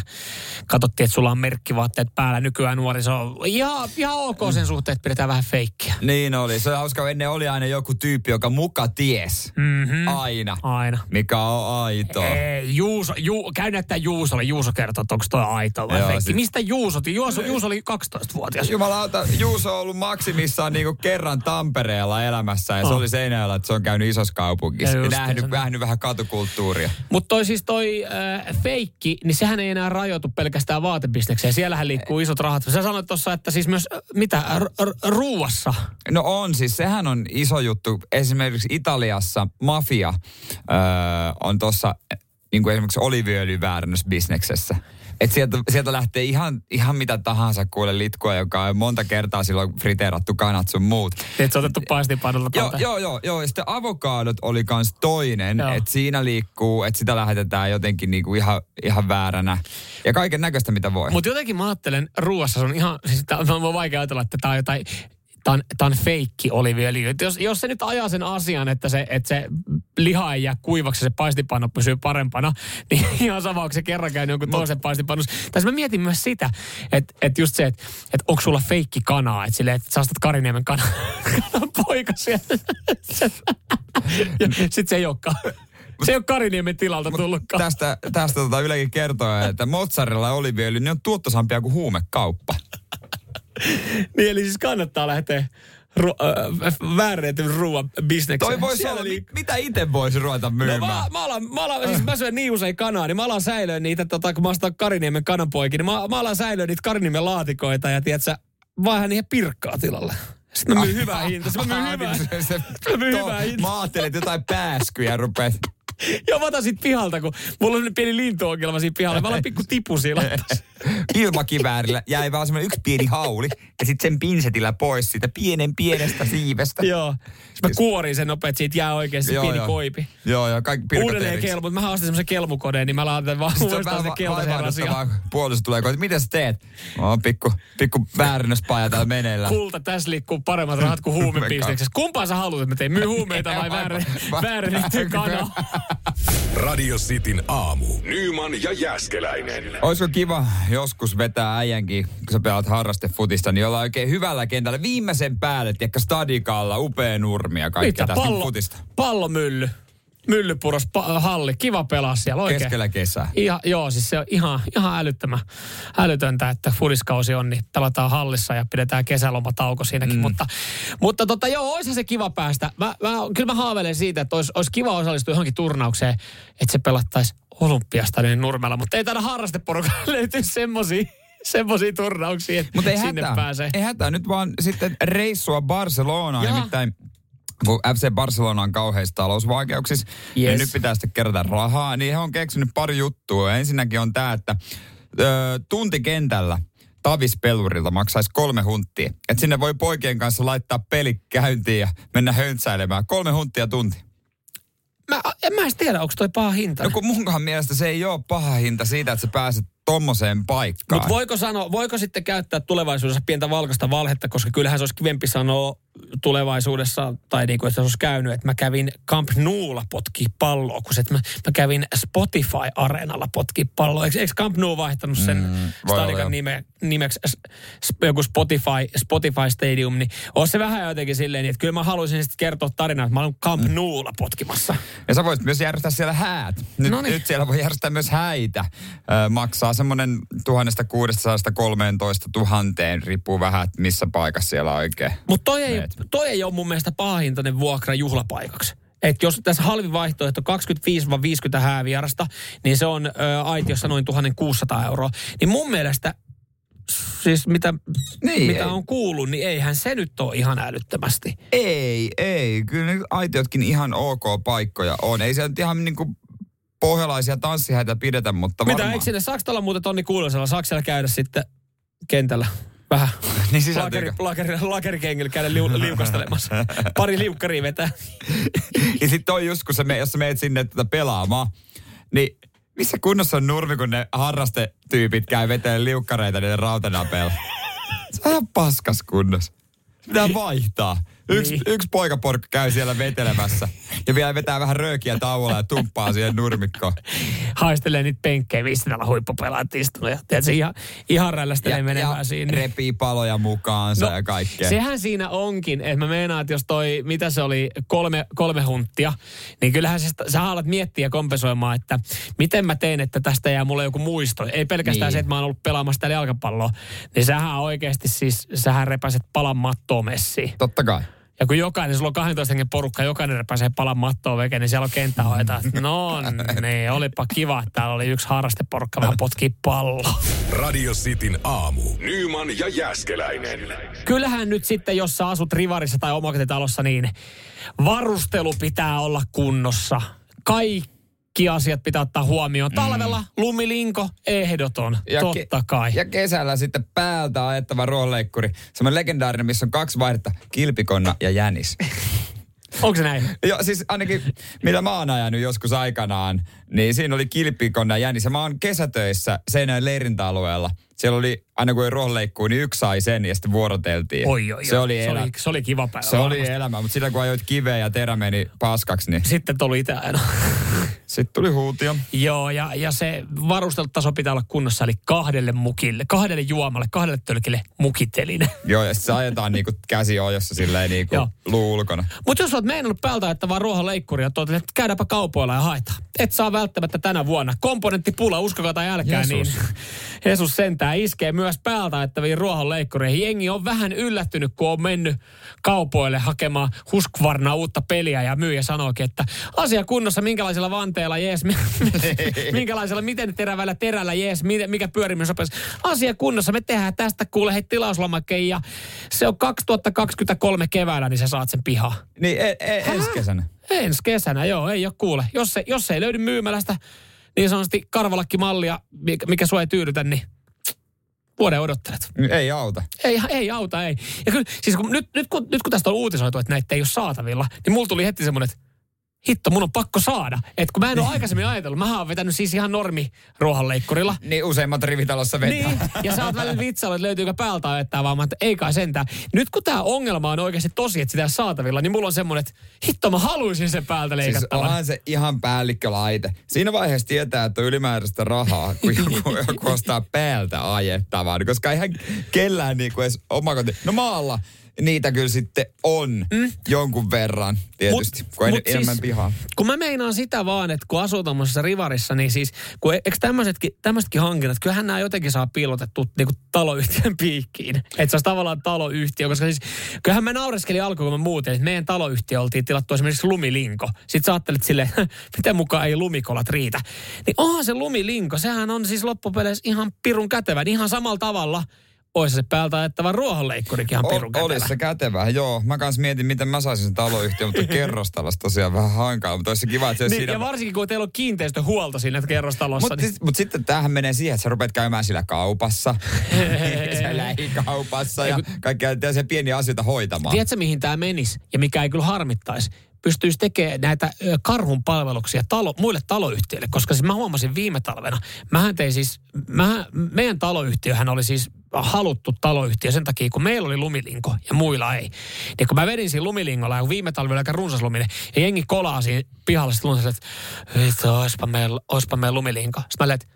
katsottiin, että sulla on merkkivaatteet päällä. Nykyään nuoriso on ihan, ihan ok sen suhteen, että pidetään vähän feikkiä. Niin oli. Se on hauska. Ennen oli aina joku tyyppi, joka muka ties. Mm-hmm. Aina. Aina. Mikä on aito. Ei, Juuso, Ju, käy näyttää Juusolle. Juuso kertoo, että onko toi aito vai Joo, feikki. sit- Mistä Juuso? Juuso, Juuso oli 12-vuotias. Jumalauta, Juuso on ollut maksimissaan niinku kerran Tampereella elämässä ja se Oh. oli Seinäjoella, että se on käynyt isossa kaupungissa. Ja Ja nähnyt, nähnyt vähän katukulttuuria. Mutta toi siis toi äh, feikki, niin sehän ei enää rajoitu pelkästään vaatebisnekseen. Siellähän liikkuu isot rahat. Sä sanoit tuossa, että siis myös, äh, mitä, r- r- ruuassa. No on, siis sehän on iso juttu. Esimerkiksi Italiassa mafia öö, on tuossa niin kuin esimerkiksi oliviöljyväärännösbisneksessä. Et sieltä, sieltä lähtee ihan, ihan mitä tahansa kuule litkua, joka on monta kertaa silloin friteerattu kanat sun muut. Et se otettu paistipannulta Joo, joo, joo, joo. Ja sitten avokaadot oli kans toinen, että siinä liikkuu, että sitä lähetetään jotenkin niinku ihan, ihan vääränä. Ja kaiken näköistä mitä voi. Mutta jotenkin mä ajattelen, ruuassa se on ihan, siis tää on on vaikea ajatella, että tämä on jotain, tämä on, tää on feikki oliviöljy. Jos, jos se nyt ajaa sen asian, että se, että se liha ei jää kuivaksi se paistipanno pysyy parempana, niin ihan sama, onko se kerran käynyt jonkun toisen paistipannus. Tai mä mietin myös sitä, että, että just se, että, että onko sulla feikki kanaa, että silleen, että sä ostat Kariniemen kana, kanan poika sieltä. ja sit se ei olekaan. Se ei ole Kariniemen tilalta tullutkaan. Tästä, tästä tota Ylekin kertoo, että mozzarella ja oliviöljy, ne on tuottosampia kuin huumekauppa. Niin, eli siis kannattaa lähteä ru- äh, väärennetyn ruoan bisnekseen. Toi voisi olla, liik- mi- mitä itse voisi ruvata No myymään? mä, mä, alan, mä, alan, siis mä syön niin usein kanaa, niin mä alan säilöä niitä, tota, kun mä ostan Kariniemen kananpoikin, niin mä, mä alan säilöä niitä Kariniemen laatikoita ja tiedätkö, vähän niihin pirkkaa tilalle. Sitten mä myyn hyvää hintaa. Sitten mä myyn to- hyvää hintaa. mä ajattelin, että jotain pääskyjä rupeat. Joo, mä otan siitä pihalta, kun mulla on pieni lintuongelma siinä pihalla. Mä alan pikku tipu laittaa. Ilmakiväärillä jäi vaan semmoinen yksi pieni hauli ja sitten sen pinsetillä pois siitä pienen pienestä siivestä. Joo. Sitten mä kuorin sen nopeet, siitä jää oikein se Joo, pieni joo. koipi. Joo, joo, kaikki Uudelleen kelmu, mutta mä ostin semmoisen kelmukoneen, niin mä laitan vaan uudestaan sen keltaisen rasian. Puoliso tulee kotiin, mitä sä teet? Mä oon pikku, pikku väärennöspaja täällä meneillä. Kulta, tässä liikkuu paremmat rahat kuin huumebisneksessä. Kumpaa sä haluat, että mä teen? Myy huumeita vai väärä- väärennetty kana? Radio Cityn aamu. Nyman ja Jäskeläinen. Olisiko kiva joskus vetää äijänkin, kun sä pelaat harrastefutista, niin olla oikein hyvällä kentällä viimeisen päälle, tiedätkö, stadikalla, upea nurmi ja kaikkea tästä Pallo, futista. pallomylly. Myllypuros halli. Kiva pelaa siellä oikein. Keskellä kesää. Ihan, joo, siis se on ihan, ihan älyttömän, älytöntä, että fudiskausi on, niin pelataan hallissa ja pidetään kesälomatauko siinäkin. Mm. Mutta, mutta tota, joo, olisihan se kiva päästä. Mä, mä, kyllä mä haaveilen siitä, että olisi, olisi kiva osallistua johonkin turnaukseen, että se pelattaisi Olympiastadionin nurmella. Mutta ei täällä harrasteporukalla löytyy semmosia, semmosia turnauksia, että Mutta ei sinne hätää. pääsee. Ei hätää. Nyt vaan sitten reissua Barcelonaan. Jaa. Nimittäin kun FC Barcelona on kauheissa talousvaikeuksissa, yes. niin Yes. nyt pitää sitten kerätä rahaa. Niin he on keksinyt pari juttua. Ensinnäkin on tämä, että ö, tuntikentällä Tavis-pelurilta maksaisi kolme hunttia. Että sinne voi poikien kanssa laittaa peli käyntiin ja mennä höntsäilemään. Kolme hunttia tunti. Mä, en mä edes tiedä, onko toi paha hinta. No kun munkaan mielestä se ei ole paha hinta siitä, että sä pääset tommoseen paikkaan. Mutta voiko, sanoa, voiko sitten käyttää tulevaisuudessa pientä valkoista valhetta, koska kyllähän se olisi kivempi sanoa tulevaisuudessa, tai niin kuin että se olisi käynyt, että mä kävin Camp Noulla potki palloa, kun se, että mä, mä kävin Spotify-areenalla potki palloa. Eikö, eikö Camp Nou vaihtanut sen Mm, joo. nime, nimeksi joku Spotify, Spotify Stadium, niin on se vähän jotenkin silleen, että kyllä mä haluaisin sitten kertoa tarinaa, että mä olen Camp Mm. Noulla potkimassa. Ja sä voisit myös järjestää siellä häät. Nyt, Noniin. nyt siellä voi järjestää myös häitä. Ö, maksaa semmoinen 1613 tuhanteen, riippuu vähän, että missä paikassa siellä oikein. Mutta toi ei, toi ei ole mun mielestä pahintainen vuokra juhlapaikaksi. Et jos tässä halvin vaihtoehto 25-50 häävierasta, niin se on ö, aitiossa noin 1600 euroa. Niin mun mielestä, siis mitä, Niin, mitä ei. on kuullut, niin eihän se nyt ole ihan älyttömästi. Ei, ei. Kyllä ne aitiotkin ihan ok paikkoja on. Ei se nyt ihan niinku pohjalaisia tanssihäitä pidetä, mutta Mitä, varmaan. eikö sinne Saksalla muuten tonni kuulosella? Saako siellä käydä sitten kentällä vähän Niin lakeri, lakeri, lakerikengillä käydä liu, liukastelemassa? Pari liukkaria vetää. ja sitten on just, kun sä me, jos sä meet sinne tätä pelaamaan, niin missä kunnossa on nurmi, kun ne harrastetyypit käy veteen liukkareita niiden rautanapeilla? Se on ihan paskas kunnossa. Pitää vaihtaa. Yksi, Niin. yksi poikaporkka käy siellä vetelemässä ja vielä vetää vähän röökiä tauolla ja tumppaa siihen nurmikkoon. haistelee niitä penkkejä, missä täällä huippupelaat istunut. Ja tiedätkö, ihan, ihan rällästelee menemään ja siinä. repii paloja mukaansa no, ja kaikkea. Sehän siinä onkin, että mä meinaan, että jos toi, mitä se oli, kolme, kolme hunttia, niin kyllähän se, sä alat miettiä ja kompensoimaan, että miten mä teen, että tästä jää mulle joku muisto. Ei pelkästään Niin. se, että mä oon ollut pelaamassa täällä jalkapalloa, niin sähän oikeasti siis, sähän repäset palan mattoa messiin. Totta kai. Ja kun jokainen, sulla on 12 hengen porukka, jokainen repäsee palan mattoa veke, niin siellä on kenttähoita. No niin, olipa kiva, että täällä oli yksi harrasteporukka vähän potkii palloa. Radio Cityn aamu. Nyman ja Jäskeläinen. Kyllähän nyt sitten, jos sä asut rivarissa tai omakotitalossa, niin varustelu pitää olla kunnossa. Kaikki asiat pitää ottaa huomioon. Talvella lumilinko, ehdoton, Ja totta ke- kai. Ja kesällä sitten päältä ajettava ruohonleikkuri. Semmoinen legendaarinen, missä on kaksi vaihdetta, kilpikonna ja jänis. Onko se näin? Joo, siis ainakin mitä mä oon ajanut joskus aikanaan, niin siinä oli kilpikonna ja jänis. Ja mä oon kesätöissä Seinäjoen leirintäalueella. Siellä oli, aina kun ei ruohonleikkuu, niin yksi sai sen ja sitten vuoroteltiin. Oi, oi, se, oli se, elä... oli, se oli kiva päivä. se oli varmasti. elämä, mutta sitä kun ajoit kiveä ja terä meni paskaksi, niin Sitten tuli itse aina. sitten tuli huutio. Joo, ja, ja se varustelutaso pitää olla kunnossa, eli kahdelle mukille, kahdelle juomalle, kahdelle tölkille mukiteline. Joo, ja sitten se ajetaan niinku käsi ojossa silleen niinku luu ulkona. Mutta jos olet meinannut päältä, että vaan ruohonleikkuri ja tuot, että käydäänpä kaupoilla ja haetaan. Et saa välttämättä tänä vuonna. Komponenttipula, uskokaa tai älkää, Jeesus. niin Jesus sentään iskee myös päältä, että ruohonleikkureihin. Jengi on vähän yllättynyt, kun on mennyt kaupoille hakemaan Husqvarna uutta peliä ja myyjä sanookin, että asia kunnossa, minkälaisella vanteella, jees, mi- minkälaisella, miten terävällä terällä, jees, mi- mikä pyörimys sopisi. Asia kunnossa, me tehdään tästä kuule hei tilauslomakkeen ja se on 2023 keväällä, niin sä saat sen pihaan. Niin e- e- ensi kesänä. Ensi kesänä, joo, ei ole kuule. Jos, se, jos se ei löydy myymälästä niin sanotusti karvalakkimallia, mikä, mikä sua ei tyydytä, niin vuoden odottelet. Ei auta. Ei, ei auta, ei. Ja kyllä, siis kun, nyt, nyt, kun, nyt kun tästä on uutisoitu, että näitä ei ole saatavilla, niin mulla tuli heti semmoinen, että hitto, mun on pakko saada. Että kun mä en ole aikaisemmin ajatellut, mä oon vetänyt siis ihan normi ruohonleikkurilla. Niin useimmat rivitalossa vetää. Niin, ja sä oot välillä vitsailla, että löytyykö päältä ajettaa vaan, että ei kai sentään. Nyt kun tämä ongelma on oikeasti tosi, että sitä saatavilla, niin mulla on semmoinen, että hitto mä haluaisin sen päältä Siis leikattavan. onhan se ihan päällikkölaite. Siinä vaiheessa tietää, että on ylimääräistä rahaa, kun joku, joku ostaa päältä ajettavan. Koska eihän kellään niinku edes omakoti... No maalla niitä kyllä sitten on mm. jonkun verran tietysti, mut, kun ei mut enemmän siis- pihaa. Kun mä meinaan sitä vaan, että kun asuu tuommoisessa rivarissa, niin siis, kun eikö tämmöisetkin, tämmöisetkin hankinnat, kyllähän nämä jotenkin saa piilotettu niin kuin taloyhtiön piikkiin. Että se olisi tavallaan taloyhtiö, koska siis, kyllähän mä naureskelin alkuun, kun mä muutin, että meidän taloyhtiö oltiin tilattu esimerkiksi lumilinko. Sitten sä ajattelet silleen, miten mukaan ei lumikolat riitä. Niin onhan se lumilinko, sehän on siis loppupeleissä ihan pirun kätevä, ihan samalla tavalla. Olisi se päältä ajettava ruohonleikkurikin ihan pirun kätevä. olisi se kätevä, joo. Mä kans mietin, miten mä saisin sen taloyhtiön, mutta kerrostalossa tosiaan vähän hankala. Mutta olisi se kiva, että se Niin, siinä... ja varsinkin kun teillä on kiinteistöhuolto siinä kerrostalossa. Mutta niin... siis, mut sitten tämähän menee siihen, että sä rupeat käymään sillä kaupassa, siellä lähikaupassa ja kaikkea tällaisia pieniä asioita hoitamaan. Tiedätkö, mihin tämä menisi ja mikä ei kyllä harmittaisi? Pystyisi tekemään näitä karhun palveluksia talo, muille taloyhtiöille, koska siis mä huomasin viime talvena, mähän tein siis, mähän, meidän taloyhtiöhän oli siis haluttu taloyhtiö sen takia, kun meillä oli lumilinko ja muilla ei. Niin kun mä vedin siinä lumilingolla, ja kun viime talvella aika runsas luminen, ja jengi kolaa siinä pihalla sitten lunasella, että vittu, oispa meillä, oispa meillä lumilinko. Sitten mä että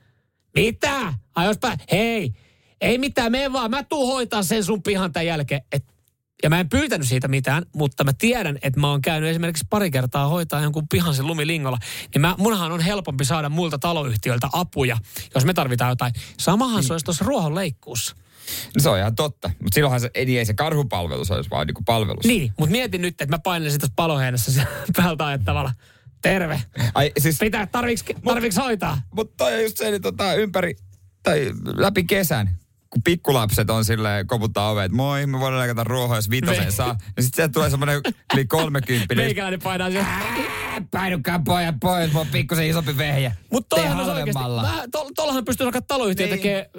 mitä? Ai oispa, hei, ei mitään, me vaan, mä tuun hoitaa sen sun pihan tämän jälkeen. Et, ja mä en pyytänyt siitä mitään, mutta mä tiedän, että mä oon käynyt esimerkiksi pari kertaa hoitaa jonkun pihan sen lumilingolla. Niin mä, munhan on helpompi saada muilta taloyhtiöiltä apuja, jos me tarvitaan jotain. Samahan se olisi tuossa ruohonleikkuussa. No se on ihan totta. Mutta silloinhan se, ei, ei se karhupalvelus olisi vaan niinku palvelus. Niin, mutta mietin nyt, että mä painelisin tuossa paloheinässä päältä ajettavalla. Terve. Ai, siis, Pitää, tarviks, tarviks hoitaa? mutta toi on just se, niin tota, ympäri, tai läpi kesän, kun pikkulapset on silleen, koputtaa ovet, että moi, me voidaan leikata ruohoa, jos vitosen Me- saa. Ja sitten sieltä tulee semmoinen yli kolmekymppinen. Meikäläinen painaa sen. Pojat pois, mulla on pikkusen isompi vehjä. Mutta tollahan olisi oikeasti, halvemmalla. mä, to, tollahan pystyy vaikka taloyhtiö Niin. tekee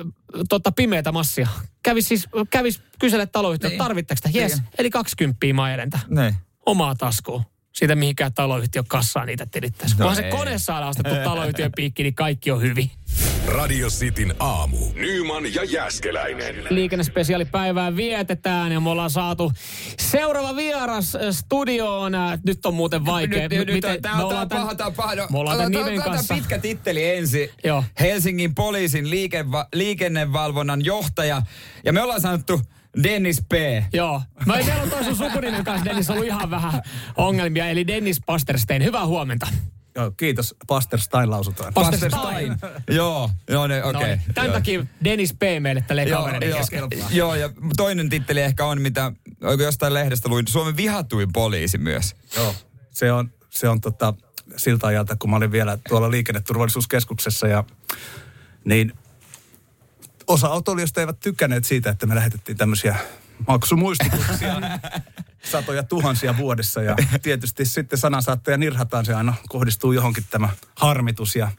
tota, pimeätä massia. Kävis siis, kävis kysele taloyhtiö, Niin. tarvitteko sitä? Yes, Niin. eli 20 mä edentä. Niin. Omaa taskuun. Siitä mihinkään taloyhtiö kassaa niitä tilittäisi. No Kunhan se kone saadaan ostettu taloyhtiön piikki, niin kaikki on hyvin. Radio Cityn aamu. Nyman ja Jäskeläinen. Liikennespesiaalipäivää vietetään ja me ollaan saatu seuraava vieras äh, studioon. Äh, Nyt on muuten vaikea. Nyt, nyt, Miten- nyt, tää on, tää ollaan on tän- paha, tää on paha. No, Me ollaan tämän nimen kanssa. pitkä titteli ensin. Joo. Helsingin poliisin liikeva, liikennevalvonnan johtaja. Ja me ollaan sanottu Dennis P. Joo. Mä en siellä on sun sukunimen kanssa, Dennis, ollut ihan vähän ongelmia. Eli Dennis Pasterstein. Hyvää huomenta. Joo, kiitos. Pasterstein lausutaan. Pastor Stein. Joo, no ne, okei. No niin, Tämän Joo. takia Dennis P. meille tälle Joo, kavereiden joo, kesken. joo, ja toinen titteli ehkä on, mitä jostain lehdestä luin, Suomen vihatuin poliisi myös. Joo, se on, se on tota, siltä ajalta, kun mä olin vielä tuolla liikenneturvallisuuskeskuksessa ja niin osa autoilijoista eivät tykänneet siitä, että me lähetettiin tämmöisiä maksumuistutuksia satoja tuhansia vuodessa ja tietysti sitten sanansaattaja nirhataan se aina kohdistuu johonkin tämä harmitus ja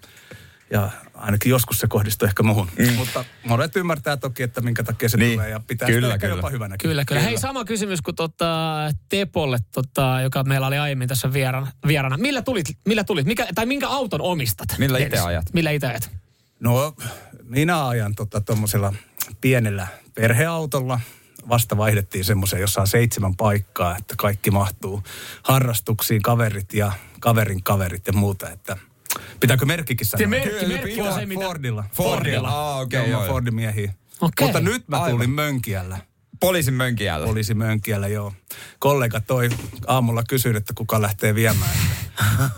ja ainakin joskus se kohdistuu ehkä muuhun. Mm. Mutta monet ymmärtää toki, että minkä takia se Niin, tulee ja pitää kyllä, sitä kyllä. jopa hyvänä. Kyllä, kyllä. Hei, sama kysymys kuin tota Tepolle, tota, joka meillä oli aiemmin tässä vierana. vierana. Millä tulit? Millä tulit? Mikä, tai minkä auton omistat? Millä itse ajat? Millä itse ajat? No, minä ajan tuommoisella pienellä perheautolla. Vasta vaihdettiin semmoiseen, jossa on seitsemän paikkaa, että kaikki mahtuu harrastuksiin, kaverit ja kaverin kaverit ja muuta. Että pitääkö merkkikin sanoa? Se merkki, merkki on se, mitä... Fordilla. Fordilla. Ah, okei, joo, joo. Fordin miehiä. Okei. Mutta nyt mä tulin Aivan. Mönkiällä. Poliisin mönkijällä. Poliisi Mönkiällä, joo. Kollega toi aamulla kysyi, että kuka lähtee viemään.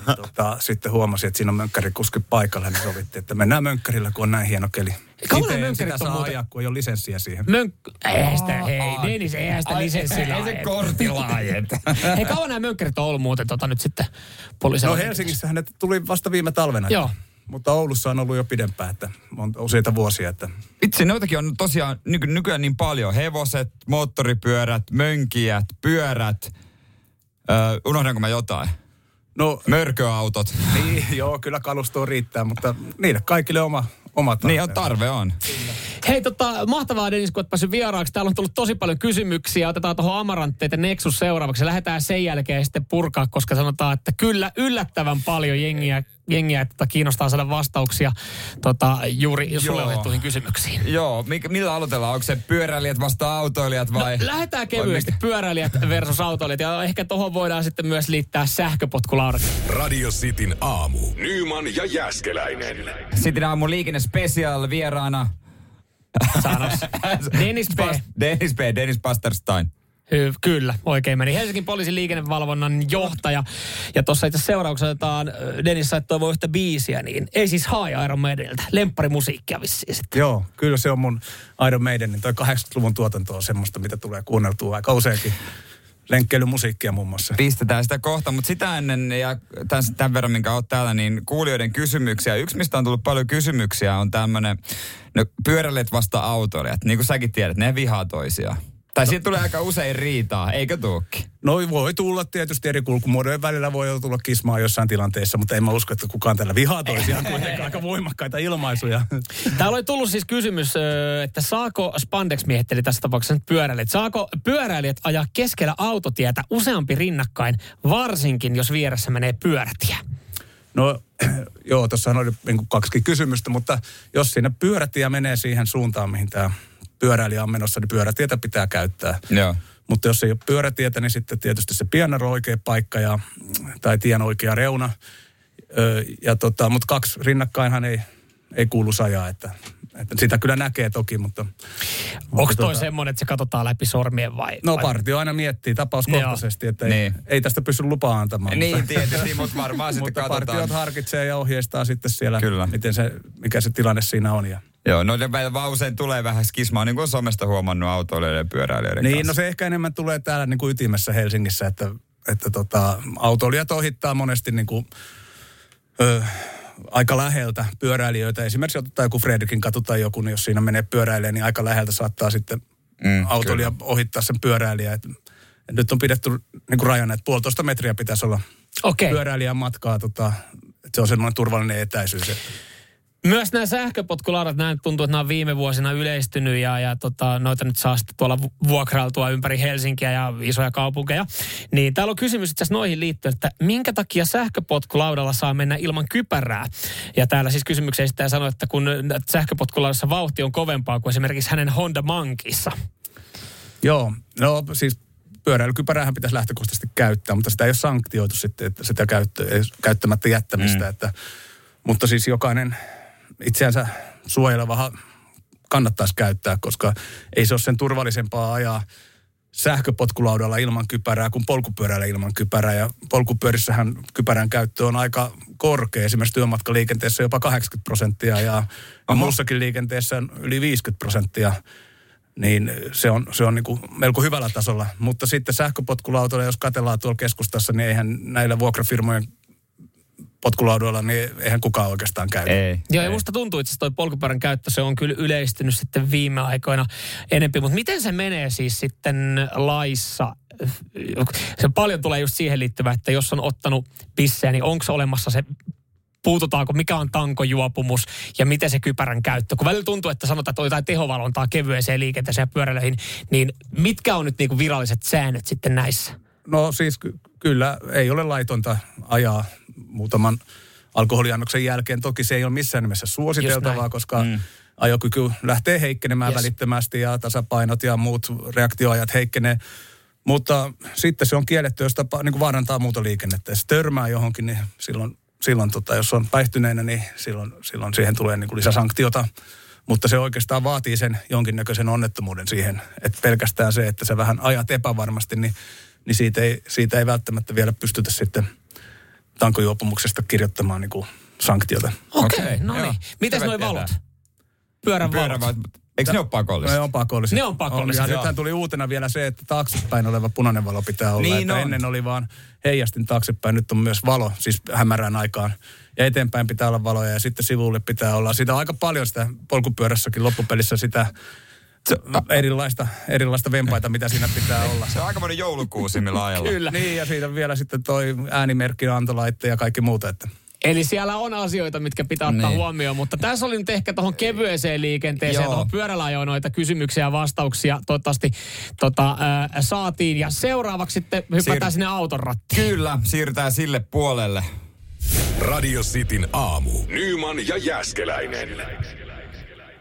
Niin tota, sitten huomasi, että siinä on mönkkärikuski paikalla, niin sovittiin, että mennään mönkkärillä, kun on näin hieno keli. Kauan Itse en mönkkärit sitä on saa muuten? ajaa, kun ei ole lisenssiä siihen. Mönk... Eihän sitä, hei, Dennis, eihän sitä lisenssillä Ei se ajeta. kortilla ajeta. Hei, kauan nämä mönkkärit on ollut muuten tota nyt sitten poliisilla? No Helsingissähän ne tuli vasta viime talvena. Joo. Mutta Oulussa on ollut jo pidempään, että on useita vuosia. Että Itse noitakin on tosiaan nyky, nykyään niin paljon. Hevoset, moottoripyörät, mönkijät, pyörät. Öö, unohdanko mä jotain? No, Mörköautot. niin, joo, kyllä kalustoa riittää, mutta niille kaikille oma, oma tarve. Niin on tarve on. Hei, tota, mahtavaa Dennis, kun olet päässyt vieraaksi. Täällä on tullut tosi paljon kysymyksiä. Otetaan tuohon Amarantteet ja Nexus seuraavaksi. Lähdetään sen jälkeen sitten purkaa, koska sanotaan, että kyllä yllättävän paljon jengiä, jengiä että kiinnostaa saada vastauksia tota, juuri sulle Joo. otettuihin kysymyksiin. Joo, mikä, millä aloitellaan? Onko se pyöräilijät vasta autoilijat vai? No, lähdetään kevyesti vai pyöräilijät versus autoilijat. Ja ehkä tuohon voidaan sitten myös liittää sähköpotkulaudat. Radio Cityn aamu. Nyman ja Jäskeläinen. Sitten aamun liikenne special vieraana. Sanos. Dennis P. Dennis P. Dennis Pasterstein. Kyllä, oikein meni. Helsingin poliisin liikennevalvonnan johtaja. Ja tuossa itse seurauksessa otetaan, Dennis sait toivoa yhtä biisiä, niin ei siis High Iron Maideniltä. Lempparimusiikkia vissiin sitten. Joo, kyllä se on mun Iron Maiden, niin toi 80-luvun tuotanto on semmoista, mitä tulee kuunneltua aika useinkin. Lenkkeilymusiikkia muun muassa. Pistetään sitä kohta, mutta sitä ennen ja tämän, tämän verran, minkä oot täällä, niin kuulijoiden kysymyksiä. Yksi, mistä on tullut paljon kysymyksiä, on tämmöinen, no pyöräilijät vasta autoilijat. Niin kuin säkin tiedät, ne vihaa toisiaan. Tai siitä tulee aika usein riitaa, eikö tuukki? No voi tulla tietysti eri kulkumuodojen välillä voi tulla kismaa jossain tilanteessa, mutta en mä usko, että kukaan tällä vihaa toisiaan kuitenkaan aika voimakkaita ilmaisuja. Täällä oli tullut siis kysymys, että saako Spandex-miehet, eli tässä tapauksessa nyt pyöräilijät, saako pyöräilijät ajaa keskellä autotietä useampi rinnakkain, varsinkin jos vieressä menee pyörätie? No joo, tuossa oli niin kaksikin kysymystä, mutta jos siinä pyörätie menee siihen suuntaan, mihin tämä pyöräilijä on menossa, niin pyörätietä pitää käyttää. Joo. Mutta jos ei ole pyörätietä, niin sitten tietysti se pienaro on oikea paikka ja, tai tien oikea reuna. Ja tota, mutta kaksi rinnakkainhan ei, ei kuulu sajaa, että, että sitä kyllä näkee toki, mutta... Onko toi semmoinen, että se katsotaan läpi sormien vai? No vai? partio aina miettii tapauskohtaisesti, että ei, Niin. ei tästä pysty lupaa antamaan. Niin mutta, tietysti, mutta varmaan sitten mutta katsotaan. partiot harkitsee ja ohjeistaa sitten siellä, Kyllä. miten se, mikä se tilanne siinä on. Ja. Joo, no ne vaan usein tulee vähän skismaa, niin kuin on somesta huomannut autoilijoiden ja pyöräilijöiden Niin, kanssa. no se ehkä enemmän tulee täällä niin kuin ytimessä Helsingissä, että, että tota, autoilijat ohittaa monesti niin kuin, ö, aika läheltä pyöräilijöitä. Esimerkiksi otetaan joku Fredrikin katu tai joku, niin jos siinä menee pyöräilemään, niin aika läheltä saattaa sitten Mm, autoilija ohittaa sen pyöräilijä. Et, et nyt on pidetty niin kuin rajana, että puolitoista metriä pitäisi olla Okei. pyöräilijän matkaa. Tota, se on semmoinen turvallinen etäisyys. Että, Myös nämä sähköpotkulaudat, nämä tuntuu, että nämä on viime vuosina yleistynyt ja, ja tota, noita nyt saa sitten tuolla vu- vuokrailtua ympäri Helsinkiä ja isoja kaupunkeja. Niin täällä on kysymys itse noihin liittyen, että minkä takia sähköpotkulaudalla saa mennä ilman kypärää? Ja täällä siis kysymyksen esittäjä sanoi, että kun sähköpotkulaudassa vauhti on kovempaa kuin esimerkiksi hänen Honda Mankissa. Joo, no siis pyöräilykypäräähän pitäisi lähtökohtaisesti käyttää, mutta sitä ei ole sanktioitu sitten, että sitä käyttö, käyttämättä jättämistä. Mm. Että, mutta siis jokainen itseänsä suojelevahan kannattaisi käyttää, koska ei se ole sen turvallisempaa ajaa sähköpotkulaudalla ilman kypärää kuin polkupyörällä ilman kypärää. Ja polkupyörissähän kypärän käyttö on aika korkea. Esimerkiksi työmatkaliikenteessä jopa 80 prosenttia ja, ja muussakin liikenteessä on yli 50 prosenttia. Niin se on, se on niin kuin melko hyvällä tasolla. Mutta sitten sähköpotkulautoilla, jos katellaan tuolla keskustassa, niin eihän näillä vuokrafirmojen potkulaudoilla, niin eihän kukaan oikeastaan käy. Ei. Joo, ja musta tuntuu itse asiassa toi polkupyörän käyttö, se on kyllä yleistynyt sitten viime aikoina enempi. Mutta miten se menee siis sitten laissa? Se paljon tulee just siihen liittyvä, että jos on ottanut pissejä, niin onko olemassa se puututaanko, mikä on tankojuopumus ja miten se kypärän käyttö. Kun välillä tuntuu, että sanotaan, että on jotain tehovalvontaa kevyeseen liikenteeseen ja pyöräilyihin, niin mitkä on nyt niinku viralliset säännöt sitten näissä? No siis ky- kyllä ei ole laitonta ajaa muutaman alkoholiannoksen jälkeen. Toki se ei ole missään nimessä suositeltavaa, koska mm. ajokyky lähtee heikkenemään yes. välittömästi ja tasapainot ja muut reaktioajat heikkenee. Mutta sitten se on kielletty, jos tapa, niin kuin vaarantaa muuta liikennettä. Jos törmää johonkin, niin silloin, silloin tota, jos on päihtyneenä, niin silloin, silloin siihen tulee niin kuin lisäsanktiota. Mutta se oikeastaan vaatii sen jonkinnäköisen onnettomuuden siihen, että pelkästään se, että sä vähän ajat epävarmasti, niin, niin siitä, ei, siitä ei välttämättä vielä pystytä sitten tankojuopumuksesta kirjoittamaan niin kuin sanktiota. Okei, okay, no niin. Mites Hyvä noi valot? Pyörän Pyörä, valot. eikö ne ole pakollisia? Ne on pakollisia. Ne on pakollisia, Ja joo. nythän tuli uutena vielä se, että taaksepäin oleva punainen valo pitää olla. Niin että on. ennen oli vaan heijastin taaksepäin, nyt on myös valo, siis hämärään aikaan. Ja eteenpäin pitää olla valoja ja sitten sivulle pitää olla. Sitä on aika paljon sitä polkupyörässäkin loppupelissä sitä erilaista, erilaista vempaita, mitä siinä pitää olla. Se on aikamoinen joulukuusi, millä ajalla. Kyllä. Niin, ja siitä vielä sitten toi äänimerkki, antolaitte ja kaikki muuta. Että. Eli siellä on asioita, mitkä pitää ottaa Niin. huomioon, mutta tässä oli nyt ehkä tuohon kevyeseen liikenteeseen, tuohon pyörällä noita kysymyksiä ja vastauksia toivottavasti tota, ää, saatiin. Ja seuraavaksi sitten hypätään Siir- sinne auton rattiin. Kyllä, siirrytään sille puolelle. Radio Cityn aamu. Nyman ja Jäskeläinen.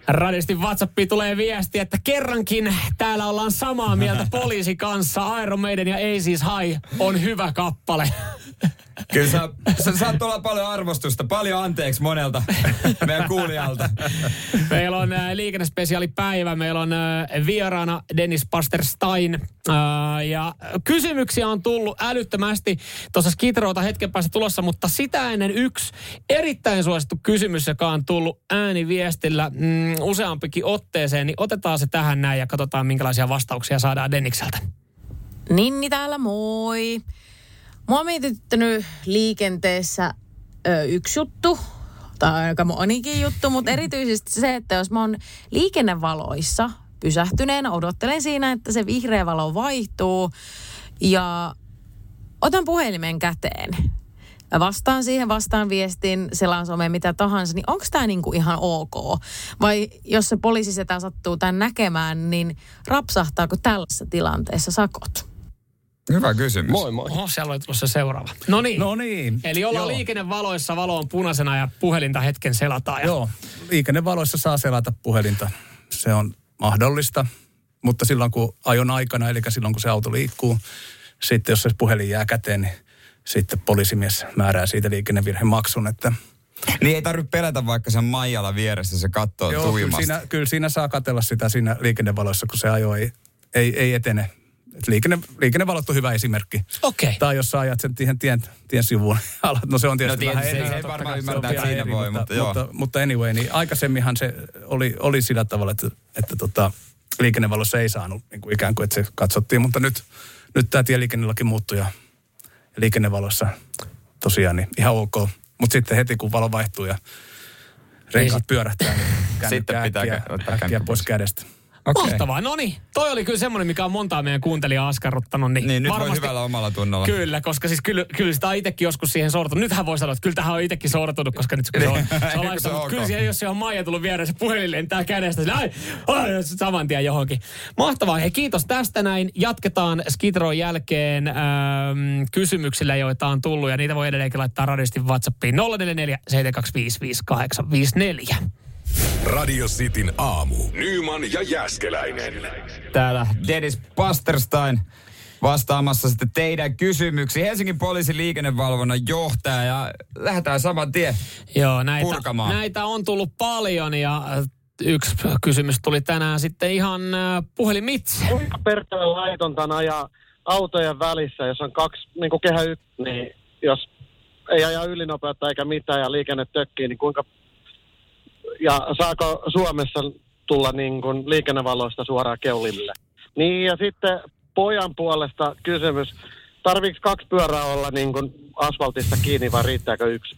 Radistin WhatsAppiin tulee viesti, että kerrankin täällä ollaan samaa mieltä poliisi kanssa. Iron Maiden ja Aces High on hyvä kappale. Kyllä sä, sä saat olla paljon arvostusta, paljon anteeksi monelta meidän kuulijalta. Meillä on äh, liikennespesiaalipäivä, meillä on äh, vieraana Dennis Pasterstein. Äh, ja kysymyksiä on tullut älyttömästi. Tuossa Skitroota hetken päästä tulossa, mutta sitä ennen yksi erittäin suosittu kysymys, joka on tullut ääniviestillä mm, useampikin otteeseen, niin otetaan se tähän näin ja katsotaan minkälaisia vastauksia saadaan Dennikseltä. Ninni täällä, moi. Mua on mietityttänyt liikenteessä ö, yksi juttu, tai aika monikin juttu, mutta erityisesti se, että jos mä oon liikennevaloissa pysähtyneenä, odottelen siinä, että se vihreä valo vaihtuu ja otan puhelimen käteen. Mä vastaan siihen, vastaan viestin, selaan someen, mitä tahansa, niin onko tämä niinku ihan ok? Vai jos se poliisisetä sattuu tämän näkemään, niin rapsahtaako tällaisessa tilanteessa sakot? Hyvä kysymys. Moi moi. Oho, siellä oli tulossa seuraava. No niin. No niin. Eli ollaan Joo. liikennevaloissa, valo on punaisena ja puhelinta hetken selataan. Ja Joo, liikennevaloissa saa selata puhelinta. Se on mahdollista, mutta silloin kun ajon aikana, eli silloin kun se auto liikkuu, sitten jos se puhelin jää käteen, niin sitten poliisimies määrää siitä liikennevirheen maksun, että Niin ei tarvitse pelätä vaikka sen Maijalla vieressä, se katsoo Joo, kyllä siinä, kyllä siinä saa katella sitä siinä liikennevaloissa, kun se ajo ei, ei, ei etene. Liikenne, liikennevalot on hyvä esimerkki. Okei. Tai jos sä ajat sen tien, tien, tien sivuun, alat, no se on tietysti No vähän tietysti, eri. se ei varmaan se ymmärtää, että siinä voi, mutta joo. mutta, mutta anyway, niin aikaisemminhan se oli, oli sillä tavalla, että, että tota, liikennevalossa ei saanut niin kuin ikään kuin, että se katsottiin, mutta nyt, nyt tämä tieliikennelaki muuttui ja liikennevalossa tosiaan niin ihan ok. Mutta sitten heti kun valo vaihtuu ja renkaat pyörähtää, niin Sitten pitää äkkiä, ottaa äkkiä pois. kädestä. Okei. Mahtavaa. No niin, toi oli kyllä semmoinen, mikä on montaa meidän kuuntelijaa askarruttanut. Niin, Niin, nyt varmasti, voi hyvällä omalla tunnolla. Kyllä, koska siis kyllä, kyllä sitä on itsekin joskus siihen sortunut. Nythän voi sanoa, että kyllä tähän on itsekin sortunut, koska nyt se on, se on se laittanut, ok. kyllä siihen, jos se on Maija tullut viereen, se puhelin lentää kädestä. Sillä, ai, ai, saman tien johonkin. Mahtavaa. Hei, kiitos tästä näin. Jatketaan Skidron jälkeen ähm, kysymyksillä, joita on tullut. Ja niitä voi edelleenkin laittaa radistin WhatsAppiin 044 725 5854. Radio Cityn aamu. Nyman ja Jäskeläinen. Täällä Dennis Pasterstein vastaamassa sitten teidän kysymyksiin. Helsingin poliisin liikennevalvonnan johtaja ja lähdetään saman tien. Joo, näitä, Purkamaan. näitä on tullut paljon ja äh, yksi kysymys tuli tänään sitten ihan äh, puhelimitse. kuinka perkele laitonta on ajaa autojen välissä, jos on kaksi, niin kuin kehä yksi, niin jos ei aja ylinopeutta eikä mitään ja liikenne tökkii, niin kuinka, ja saako Suomessa tulla niin kuin liikennevaloista suoraan keulille? Niin ja sitten pojan puolesta kysymys, tarviiko kaksi pyörää olla niin kuin asfaltista kiinni vai riittääkö yksi?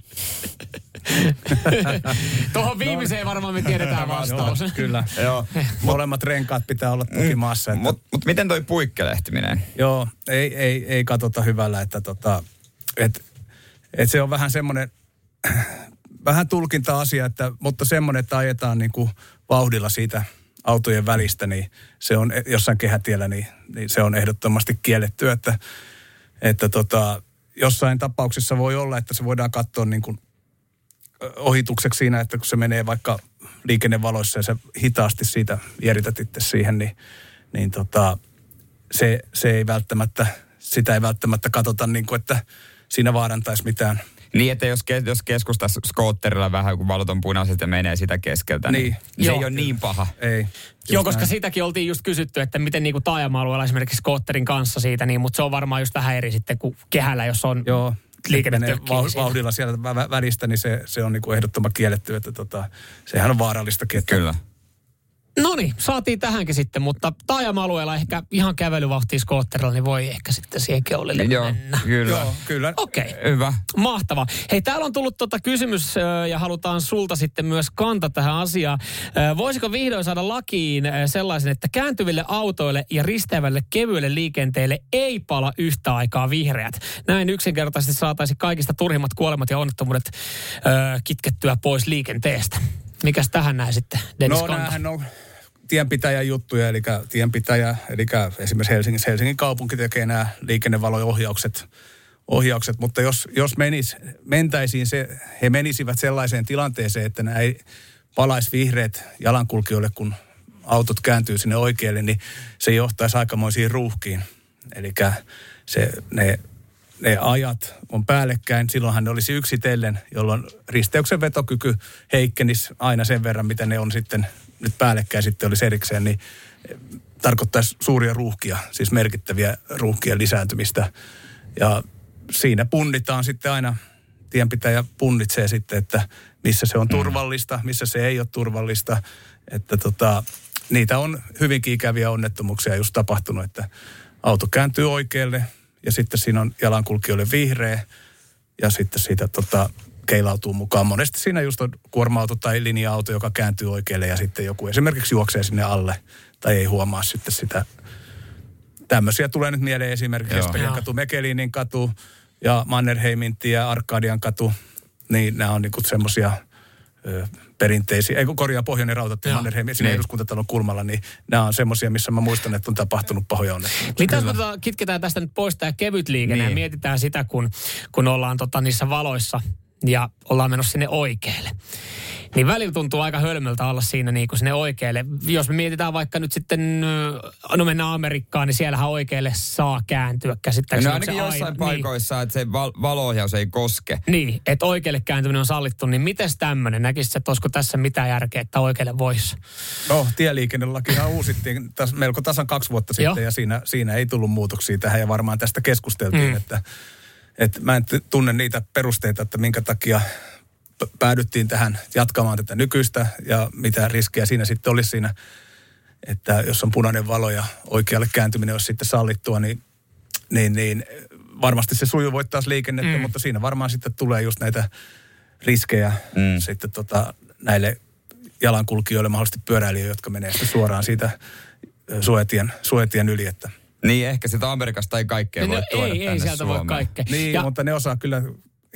Tuohon viimeiseen varmaan me tiedetään vastaus. Joo, kyllä. Joo. Molemmat renkaat pitää olla toki maassa. Että, Mutta mut miten toi puikkelehtiminen? Joo, ei, ei, ei katsota hyvällä, että tota, et, et se on vähän semmoinen, vähän tulkinta-asia, että, mutta semmoinen, että ajetaan niin kuin vauhdilla siitä autojen välistä, niin se on jossain kehätiellä, niin, niin se on ehdottomasti kielletty, että, että tota, jossain tapauksissa voi olla, että se voidaan katsoa niin kuin ohitukseksi siinä, että kun se menee vaikka liikennevaloissa ja sä hitaasti siitä vierität itse siihen, niin, niin tota, se, se ei välttämättä, sitä ei välttämättä katsota niin kuin, että siinä vaarantaisi mitään. Niin, että jos, ke- jos keskustas skootterilla vähän, kun valot on punaiset ja menee sitä keskeltä, niin, Niin. se Joo. ei ole niin paha. Ei. Joo, Just koska näin. sitäkin oltiin just kysytty, että miten niinku taajama-alueella esimerkiksi skootterin kanssa siitä, niin, mutta se on varmaan just vähän eri sitten kuin kehällä, jos on Joo, liikenne menee tökkii vau- siinä. vauhdilla vä- välistä, niin se, se on niin kuin ehdottoman kielletty, että tota, sehän on vaarallistakin. Että Kyllä. No niin, saatiin tähänkin sitten, mutta taajama-alueella ehkä ihan kävelyvauhtia skootterilla, niin voi ehkä sitten siihen keulille Joo, mennä. kyllä. Joo, kyllä. Okei. Hyvä. Mahtavaa. Hei, täällä on tullut tota kysymys ja halutaan sulta sitten myös kanta tähän asiaan. Voisiko vihdoin saada lakiin sellaisen, että kääntyville autoille ja risteävälle kevyelle liikenteelle ei pala yhtä aikaa vihreät? Näin yksinkertaisesti saataisiin kaikista turhimmat kuolemat ja onnettomuudet kitkettyä pois liikenteestä. Mikäs tähän näin sitten, Dennis No on tienpitäjän juttuja, eli tienpitäjä, eli esimerkiksi Helsingissä, Helsingin kaupunki tekee nämä liikennevalo-ohjaukset, ohjaukset, mutta jos, jos menis, mentäisiin se, he menisivät sellaiseen tilanteeseen, että nämä ei palaisi vihreät jalankulkijoille, kun autot kääntyy sinne oikealle, niin se johtaisi aikamoisiin ruuhkiin. Eli se, ne, ne ajat on päällekkäin, silloinhan ne olisi yksitellen, jolloin risteyksen vetokyky heikkenisi aina sen verran, mitä ne on sitten nyt päällekkäin sitten olisi erikseen, niin tarkoittaisi suuria ruuhkia, siis merkittäviä ruuhkien lisääntymistä. Ja siinä punnitaan sitten aina, tienpitäjä punnitsee sitten, että missä se on turvallista, missä se ei ole turvallista. Että tota, niitä on hyvinkin ikäviä onnettomuuksia just tapahtunut, että auto kääntyy oikealle ja sitten siinä on jalankulkijoille vihreä ja sitten siitä tota, keilautuu mukaan. Monesti siinä just on kuorma-auto tai linja-auto, joka kääntyy oikealle ja sitten joku esimerkiksi juoksee sinne alle tai ei huomaa sitten sitä. Tämmöisiä tulee nyt mieleen esimerkiksi Joo. Espanjan katu, Mekelinin katu ja Mannerheimin tie Arkadian katu. Niin nämä on niinku semmoisia perinteisiä, ei kun korjaa Pohjoinen rautatie. Mannerheimin, siinä Niin. eduskuntatalon kulmalla, niin nämä on semmoisia, missä mä muistan, että on tapahtunut pahoja onnettomuuksia. Mitä jos me tota, kitketään tästä nyt pois tämä kevyt liikenne niin. ja mietitään sitä, kun, kun ollaan tota, niissä valoissa, ja ollaan menossa sinne oikealle. Niin välillä tuntuu aika hölmöltä olla siinä niin kuin sinne oikealle. Jos me mietitään vaikka nyt sitten, no mennään Amerikkaan, niin siellähän oikealle saa kääntyä käsittääkseni. No ainakin jossain aina- paikoissa, niin. että se val- valoohjaus ei koske. Niin, että oikealle kääntyminen on sallittu, niin miten tämmöinen? Näkisit, että olisiko tässä mitään järkeä, että oikealle voisi? No, tieliikennelakihan uusittiin tas, melko tasan kaksi vuotta sitten Joo. ja siinä, siinä ei tullut muutoksia tähän ja varmaan tästä keskusteltiin, Mm. että, että mä en tunne niitä perusteita, että minkä takia päädyttiin tähän jatkamaan tätä nykyistä ja mitä riskejä siinä sitten olisi siinä, että jos on punainen valo ja oikealle kääntyminen olisi sitten sallittua, niin, niin, niin varmasti se sujuvoittaisi liikennettä, Mm. mutta siinä varmaan sitten tulee just näitä riskejä Mm. sitten tota, näille jalankulkijoille, mahdollisesti pyöräilijöille, jotka menee sitten suoraan siitä suojatien, suojatien yli. Että. Niin ehkä sitä Amerikasta ei kaikkea No voi tuoda ei, tänne ei sieltä voi Suomeen. kaikkea. Niin, Ja- mutta ne osaa kyllä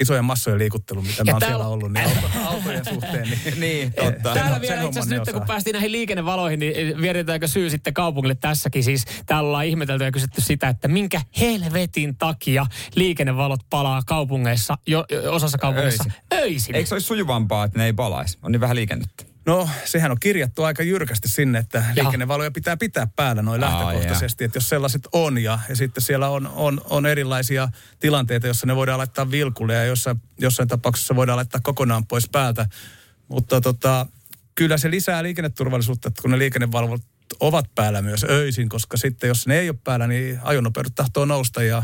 isojen massojen liikuttelu, mitä Ja mä oon täällä- siellä ollut, niin auto, autojen suhteen. Niin, Niin, totta. Täällä sen vielä itse asiassa nyt, kun päästiin näihin liikennevaloihin, niin vietetäänkö syy sitten kaupungille tässäkin? Siis täällä ollaan ihmetelty ja kysytty sitä, että minkä helvetin takia liikennevalot palaa kaupungeissa, jo, jo- osassa kaupungeissa öisin. öisin. Eikö se olisi sujuvampaa, että ne ei palaisi? On niin vähän liikennettä. No, sehän on kirjattu aika jyrkästi sinne, että liikennevaloja pitää pitää päällä noin lähtökohtaisesti. Että jos sellaiset on ja, ja sitten siellä on, on, on erilaisia tilanteita, joissa ne voidaan laittaa vilkulle ja jossain, jossain tapauksessa voidaan laittaa kokonaan pois päältä. Mutta tota, kyllä se lisää liikenneturvallisuutta, että kun ne liikennevalvot ovat päällä myös öisin, koska sitten jos ne ei ole päällä, niin ajonopeudet tahtoo nousta ja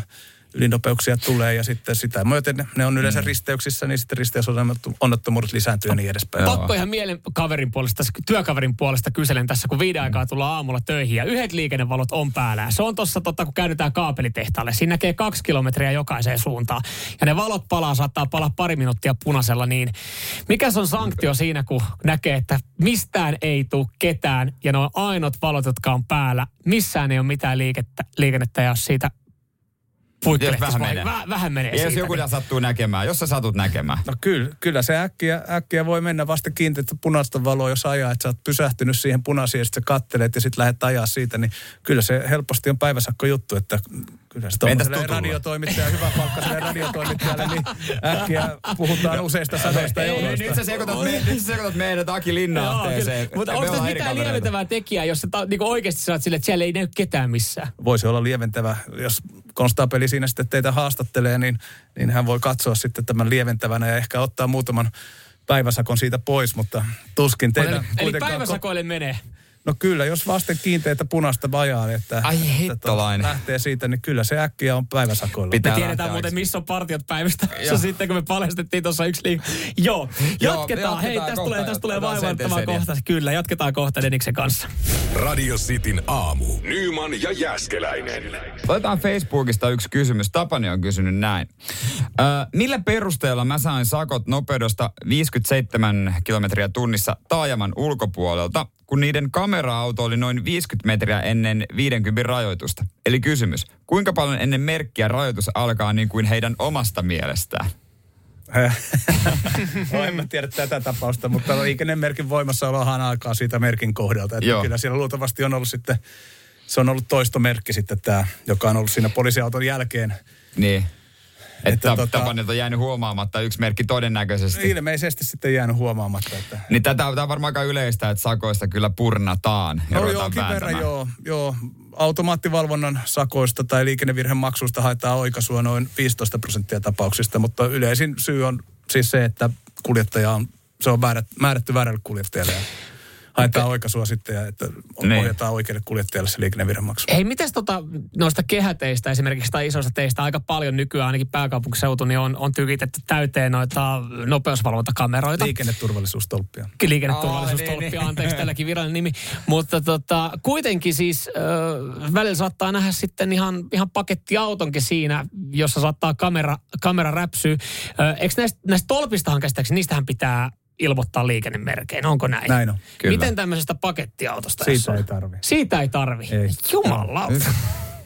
ylinopeuksia tulee ja sitten sitä myöten ne- ne on yleensä risteyksissä, niin sitten risteysonnettomuudet lisääntyy ja niin edespäin. Pakko ihan mielen kaverin puolesta, työkaverin puolesta kyselen tässä, kun viiden aikaa tullaan aamulla töihin ja yhdet liikennevalot on päällä. Ja Se on tossa totta, kun käännytään kaapelitehtaalle. Siinä näkee kaksi kilometriä jokaiseen suuntaan. Ja ne valot palaa, saattaa palaa pari minuuttia punaisella, niin mikä se on sanktio siinä, kun näkee, että mistään ei tule ketään ja ne on ainoat valot, jotka on päällä. Missään ei ole mitään liikettä, liikennettä ja siitä Puikkelehtis vähän menee. Väh, vähän menee Ja jos siitä, joku niin- sattuu näkemään, jos sä satut näkemään. No kyllä, kyllä se äkkiä, äkkiä voi mennä vasta kiinteätä punaista valoa, jos ajaa, että sä oot pysähtynyt siihen punaisiin ja sitten sä kattelet ja sitten lähdet ajaa siitä, niin kyllä se helposti on päiväsakko juttu, että kyllä se Entäs radiotoimittajalle, hyvä palkkaiselle radiotoimittajalle, niin äkkiä puhutaan useista sadoista Ei, euroista. nyt sä sekoitat, me, nyt sä sekoitat meidät Aki Linna-ahteeseen. Joo, Mutta onko tässä mitään lieventävää tekijää, jos sä ta, niin oikeasti saat sille, että siellä ei näy ketään missään? voisi olla lieventävä, jos konstaapeli siinä sitten teitä haastattelee, niin, niin hän voi katsoa sitten tämän lieventävänä ja ehkä ottaa muutaman päiväsakon siitä pois, mutta tuskin teitä Eli, eli päiväsakoille menee. No kyllä, jos vasten kiinteitä punaista vajaa, että, Ai että hittolainen. lähtee siitä, niin kyllä se äkkiä on päiväsakoilla. Pitää Me tiedetään lähteä muuten, missä on partiot päivästä. Joo. sitten kun me paljastettiin tuossa yksi liik... Joo, Joo, jatketaan. Hei, jatketaan tästä tulee, tästä tulee Otetaan vaivannuttava sentin kohta. Kyllä, jatketaan kohta Deniksen kanssa. Radio Cityn aamu. Nyman ja Jäskeläinen. Otetaan Facebookista yksi kysymys. Tapani on kysynyt näin. Ö, millä perusteella mä sain sakot nopeudesta 57 kilometriä tunnissa taajaman ulkopuolelta, kun niiden kamera-auto oli noin 50 metriä ennen 50 rajoitusta? Eli kysymys, kuinka paljon ennen merkkiä rajoitus alkaa niin kuin heidän omasta mielestään? no, en mä tiedä tätä tapausta, mutta liikennemerkin voimassaolohan alkaa siitä merkin kohdalta. Että Joo. kyllä siellä luultavasti on ollut sitten, se on ollut toistomerkki sitten tämä, joka on ollut siinä poliisiauton jälkeen. Niin. Että, Että tota- Tapanilta on jäänyt huomaamatta yksi merkki todennäköisesti. Ilmeisesti sitten jäänyt huomaamatta, että Niin tätä on varmaan aika yleistä, että sakoista kyllä purnataan ja No jonkin verran joo, joo. Automaattivalvonnan sakoista tai liikennevirhemaksuista haetaan oikaisua noin 15 prosenttia tapauksista, mutta yleisin syy on siis se, että kuljettaja on, se on määrät, määrätty väärälle kuljettajalle haetaan oikaisua sitten ja että Niin. ohjataan oikealle kuljettajalle se liikennevirhemaksu. Hei, mites tota, noista kehäteistä esimerkiksi tai isoista teistä aika paljon nykyään ainakin pääkaupunkiseutu niin on, on tykitetty täyteen noita nopeusvalvontakameroita. Liikenneturvallisuustolppia. liikenneturvallisuustolppi, Aa, niin. anteeksi, tälläkin virallinen nimi. Mutta tota, kuitenkin siis äh, välillä saattaa nähdä sitten ihan, ihan pakettiautonkin siinä, jossa saattaa kamera, kamera räpsyä. Äh, eikö näistä, näistä tolpistahan käsittääkseni, niistähän pitää ilmoittaa liikennemerkein, onko näin? Näin on. Kyllä. Miten tämmöisestä pakettiautosta? Siitä on? ei tarvi. Siitä ei tarvi. Ei. Jumalauta.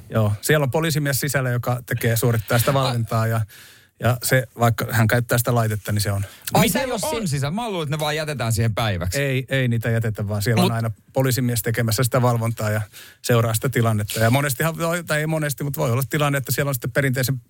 Joo, siellä on poliisimies sisällä, joka tekee, suorittaa sitä valvontaa ja, ja se, vaikka hän käyttää sitä laitetta, niin se on. Ai se jos on si- sisä. Mä luulen, että ne vaan jätetään siihen päiväksi. Ei, ei niitä jätetä, vaan siellä Mut- on aina poliisimies tekemässä sitä valvontaa ja seuraa sitä tilannetta. Ja monestihan, tai ei monesti, mutta voi olla tilanne, että siellä on sitten perinteisen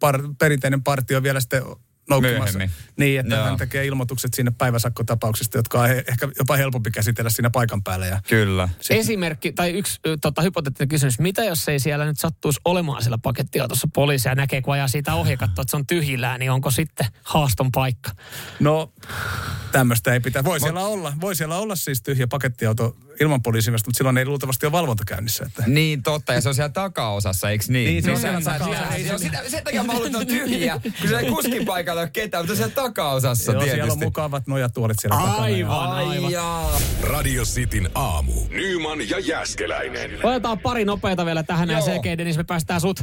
par, perinteinen partio vielä sitten noukkimassa. Myöhemmin. Niin, että Joo. hän tekee ilmoitukset sinne päiväsakkotapauksista, jotka on he- ehkä jopa helpompi käsitellä siinä paikan päällä. Ja Kyllä. Esimerkki tai yksi tota, hypoteettinen kysymys. Mitä jos ei siellä nyt sattuisi olemaan siellä pakettiautossa poliisia ja näkee, kun ajaa siitä ohi ja katsoo, että se on tyhjillään, niin onko sitten haaston paikka? No, tämmöistä ei pitää. Voi siellä olla, voi siellä olla siis tyhjä pakettiauto ilman poliisimesta, mutta silloin ei luultavasti ole valvonta käynnissä. Että. Niin totta, ja se on siellä takaosassa, eikö niin? Niin, se on No siellä takaosassa. Joo, sitä, sen takia mä haluan, on tyhjiä, kun se ei kuskin paikalla ole ketään, mutta se on siellä takaosassa Joo, tietysti. siellä on mukavat nojatuolit siellä takana. Aivan, Ai aivan. jaa. Radio Cityn aamu. Nyman ja Jäskeläinen. Otetaan pari nopeita vielä tähän ja Joo. sen jälkeen, Dennis, me päästään sut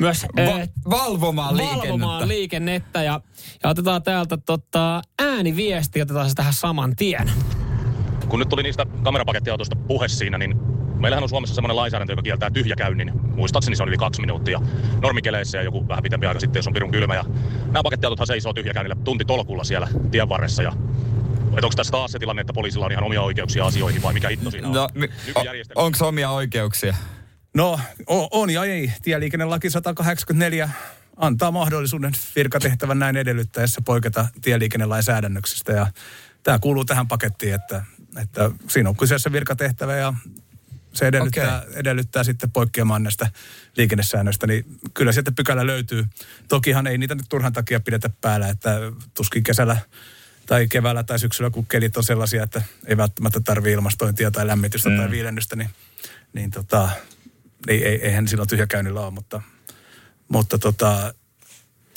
myös Va- eh, valvomaan valvomaan liikennettä. liikennettä. Ja, ja otetaan täältä tota, ääniviesti, otetaan se tähän saman tien. Kun nyt tuli niistä kamerapakettiautoista puhe siinä, niin meillähän on Suomessa semmoinen lainsäädäntö, joka kieltää tyhjäkäynnin. Muistaakseni se on yli kaksi minuuttia normikeleissä ja joku vähän pitempi aika sitten, jos on pirun kylmä. Ja nämä pakettiautothan seisoo tyhjäkäynnillä tunti tolkulla siellä tien varressa. Ja et onko tässä taas se tilanne, että poliisilla on ihan omia oikeuksia asioihin vai mikä hitto siinä on? No, mi- Nykyjärjestelmä. o- onko omia oikeuksia? No, on, on ja ei. Tieliikennelaki 184 antaa mahdollisuuden virkatehtävän näin edellyttäessä poiketa tieliikennelain säädännöksistä. Ja tämä kuuluu tähän pakettiin, että, että siinä on kyseessä virkatehtävä ja se edellyttää, okay. edellyttää sitten poikkeamaan näistä liikennesäännöistä, niin kyllä sieltä pykälä löytyy. Tokihan ei niitä nyt turhan takia pidetä päällä, että tuskin kesällä tai keväällä tai syksyllä, kun kelit on sellaisia, että ei välttämättä tarvitse ilmastointia tai lämmitystä mm. tai viilennystä, niin, niin tota, ei, ei, eihän silloin tyhjäkäynnillä ole, mutta, mutta tota,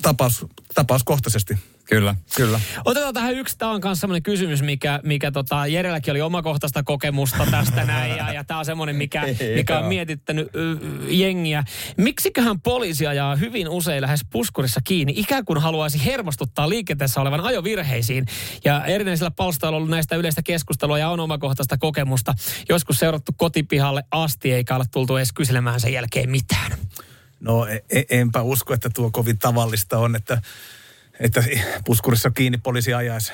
tapaus, tapauskohtaisesti. Kyllä, kyllä. Otetaan tähän yksi, tämä on myös semmoinen kysymys, mikä, mikä tota, Jerelläkin oli omakohtaista kokemusta tästä näin, ja, ja tämä on semmoinen, mikä, mikä on mietittänyt y, y, jengiä. Miksiköhän poliisi ajaa hyvin usein lähes puskurissa kiinni, ikään kuin haluaisi hermostuttaa liikenteessä olevan ajovirheisiin. Ja erinäisillä palstoilla on ollut näistä yleistä keskustelua ja on omakohtaista kokemusta. Joskus seurattu kotipihalle asti, eikä ole tultu edes kyselemään sen jälkeen mitään. No e- e- enpä usko, että tuo kovin tavallista on, että, että puskurissa kiinni poliisi ajaisi.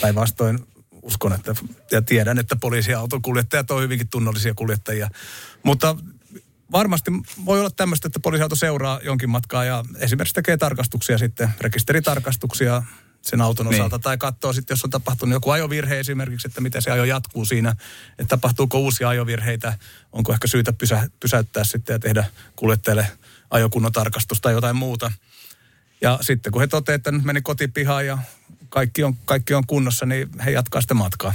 Päinvastoin uskon, että ja tiedän, että poliisiautokuljettajat on hyvinkin tunnollisia kuljettajia. Mutta varmasti voi olla tämmöistä, että poliisiauto seuraa jonkin matkaa ja esimerkiksi tekee tarkastuksia sitten, rekisteritarkastuksia sen auton Niin. osalta. Tai katsoo sitten, jos on tapahtunut joku ajovirhe esimerkiksi, että miten se ajo jatkuu siinä. Että tapahtuuko uusia ajovirheitä, onko ehkä syytä pysä, pysäyttää sitten ja tehdä kuljettajalle ajokunnon tarkastus tai jotain muuta. Ja sitten kun he toteavat, että nyt meni kotipihaan ja kaikki on, kaikki on kunnossa, niin he jatkaa sitä matkaa.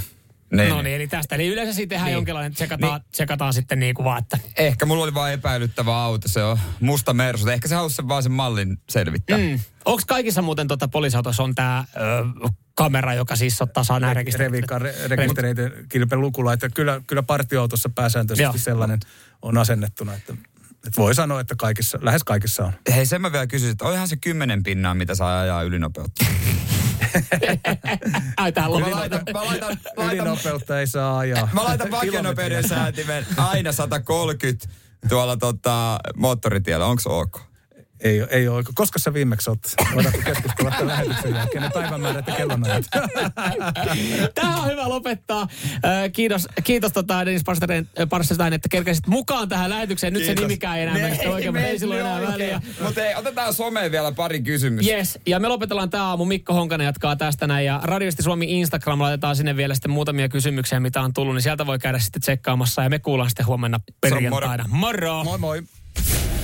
Niin. No niin, eli tästä. Eli yleensä siitä tehdään Niin. jonkinlainen, tsekataan, tsekataan sitten niin kuin vaan, että Ehkä mulla oli vaan epäilyttävä auto, se on musta Mersu. Ehkä se halusi sen vaan sen mallin selvittää. Mm. Onko kaikissa muuten tota poliisiautoissa on tämä kamera, joka siis ottaa saa nämä rekisterit? Revikan re- rekistereiden kilpen lukulaite. Kyllä, kyllä partioautossa pääsääntöisesti Joo. sellainen on asennettuna, että, että voi sanoa, että kaikissa, lähes kaikissa on. Hei, sen mä vielä kysyisin, että olihan se kymmenen pinnaa, mitä saa ajaa ylinopeutta. Ai tää Mä laitan, mä laitan, laitan, Ylinopeutta ei saa ajaa. mä laitan vakionopeuden säätimen aina 130 tuolla tota, moottoritiellä. Onko se ok? Ei, ei ole. Koska sä viimeksi oot? Voidaanko keskustella tämän lähetyksen jälkeen? Ne päivämäärät ja kellonajat. Tähän on hyvä lopettaa. Kiitos, kiitos tota Dennis Parstein, että kerkesit mukaan tähän lähetykseen. Nyt se nimikään ei enää mene oikein, mutta ei silloin enää väliä. Mutta ei, otetaan someen vielä pari kysymystä. Yes, ja me lopetellaan tämä aamu. Mikko Honkanen jatkaa tästä näin. Ja Radiosti Suomi Instagram laitetaan sinne vielä sitten muutamia kysymyksiä, mitä on tullut. Niin sieltä voi käydä sitten tsekkaamassa. Ja me kuullaan sitten huomenna perjantaina. Moro! Moi moi.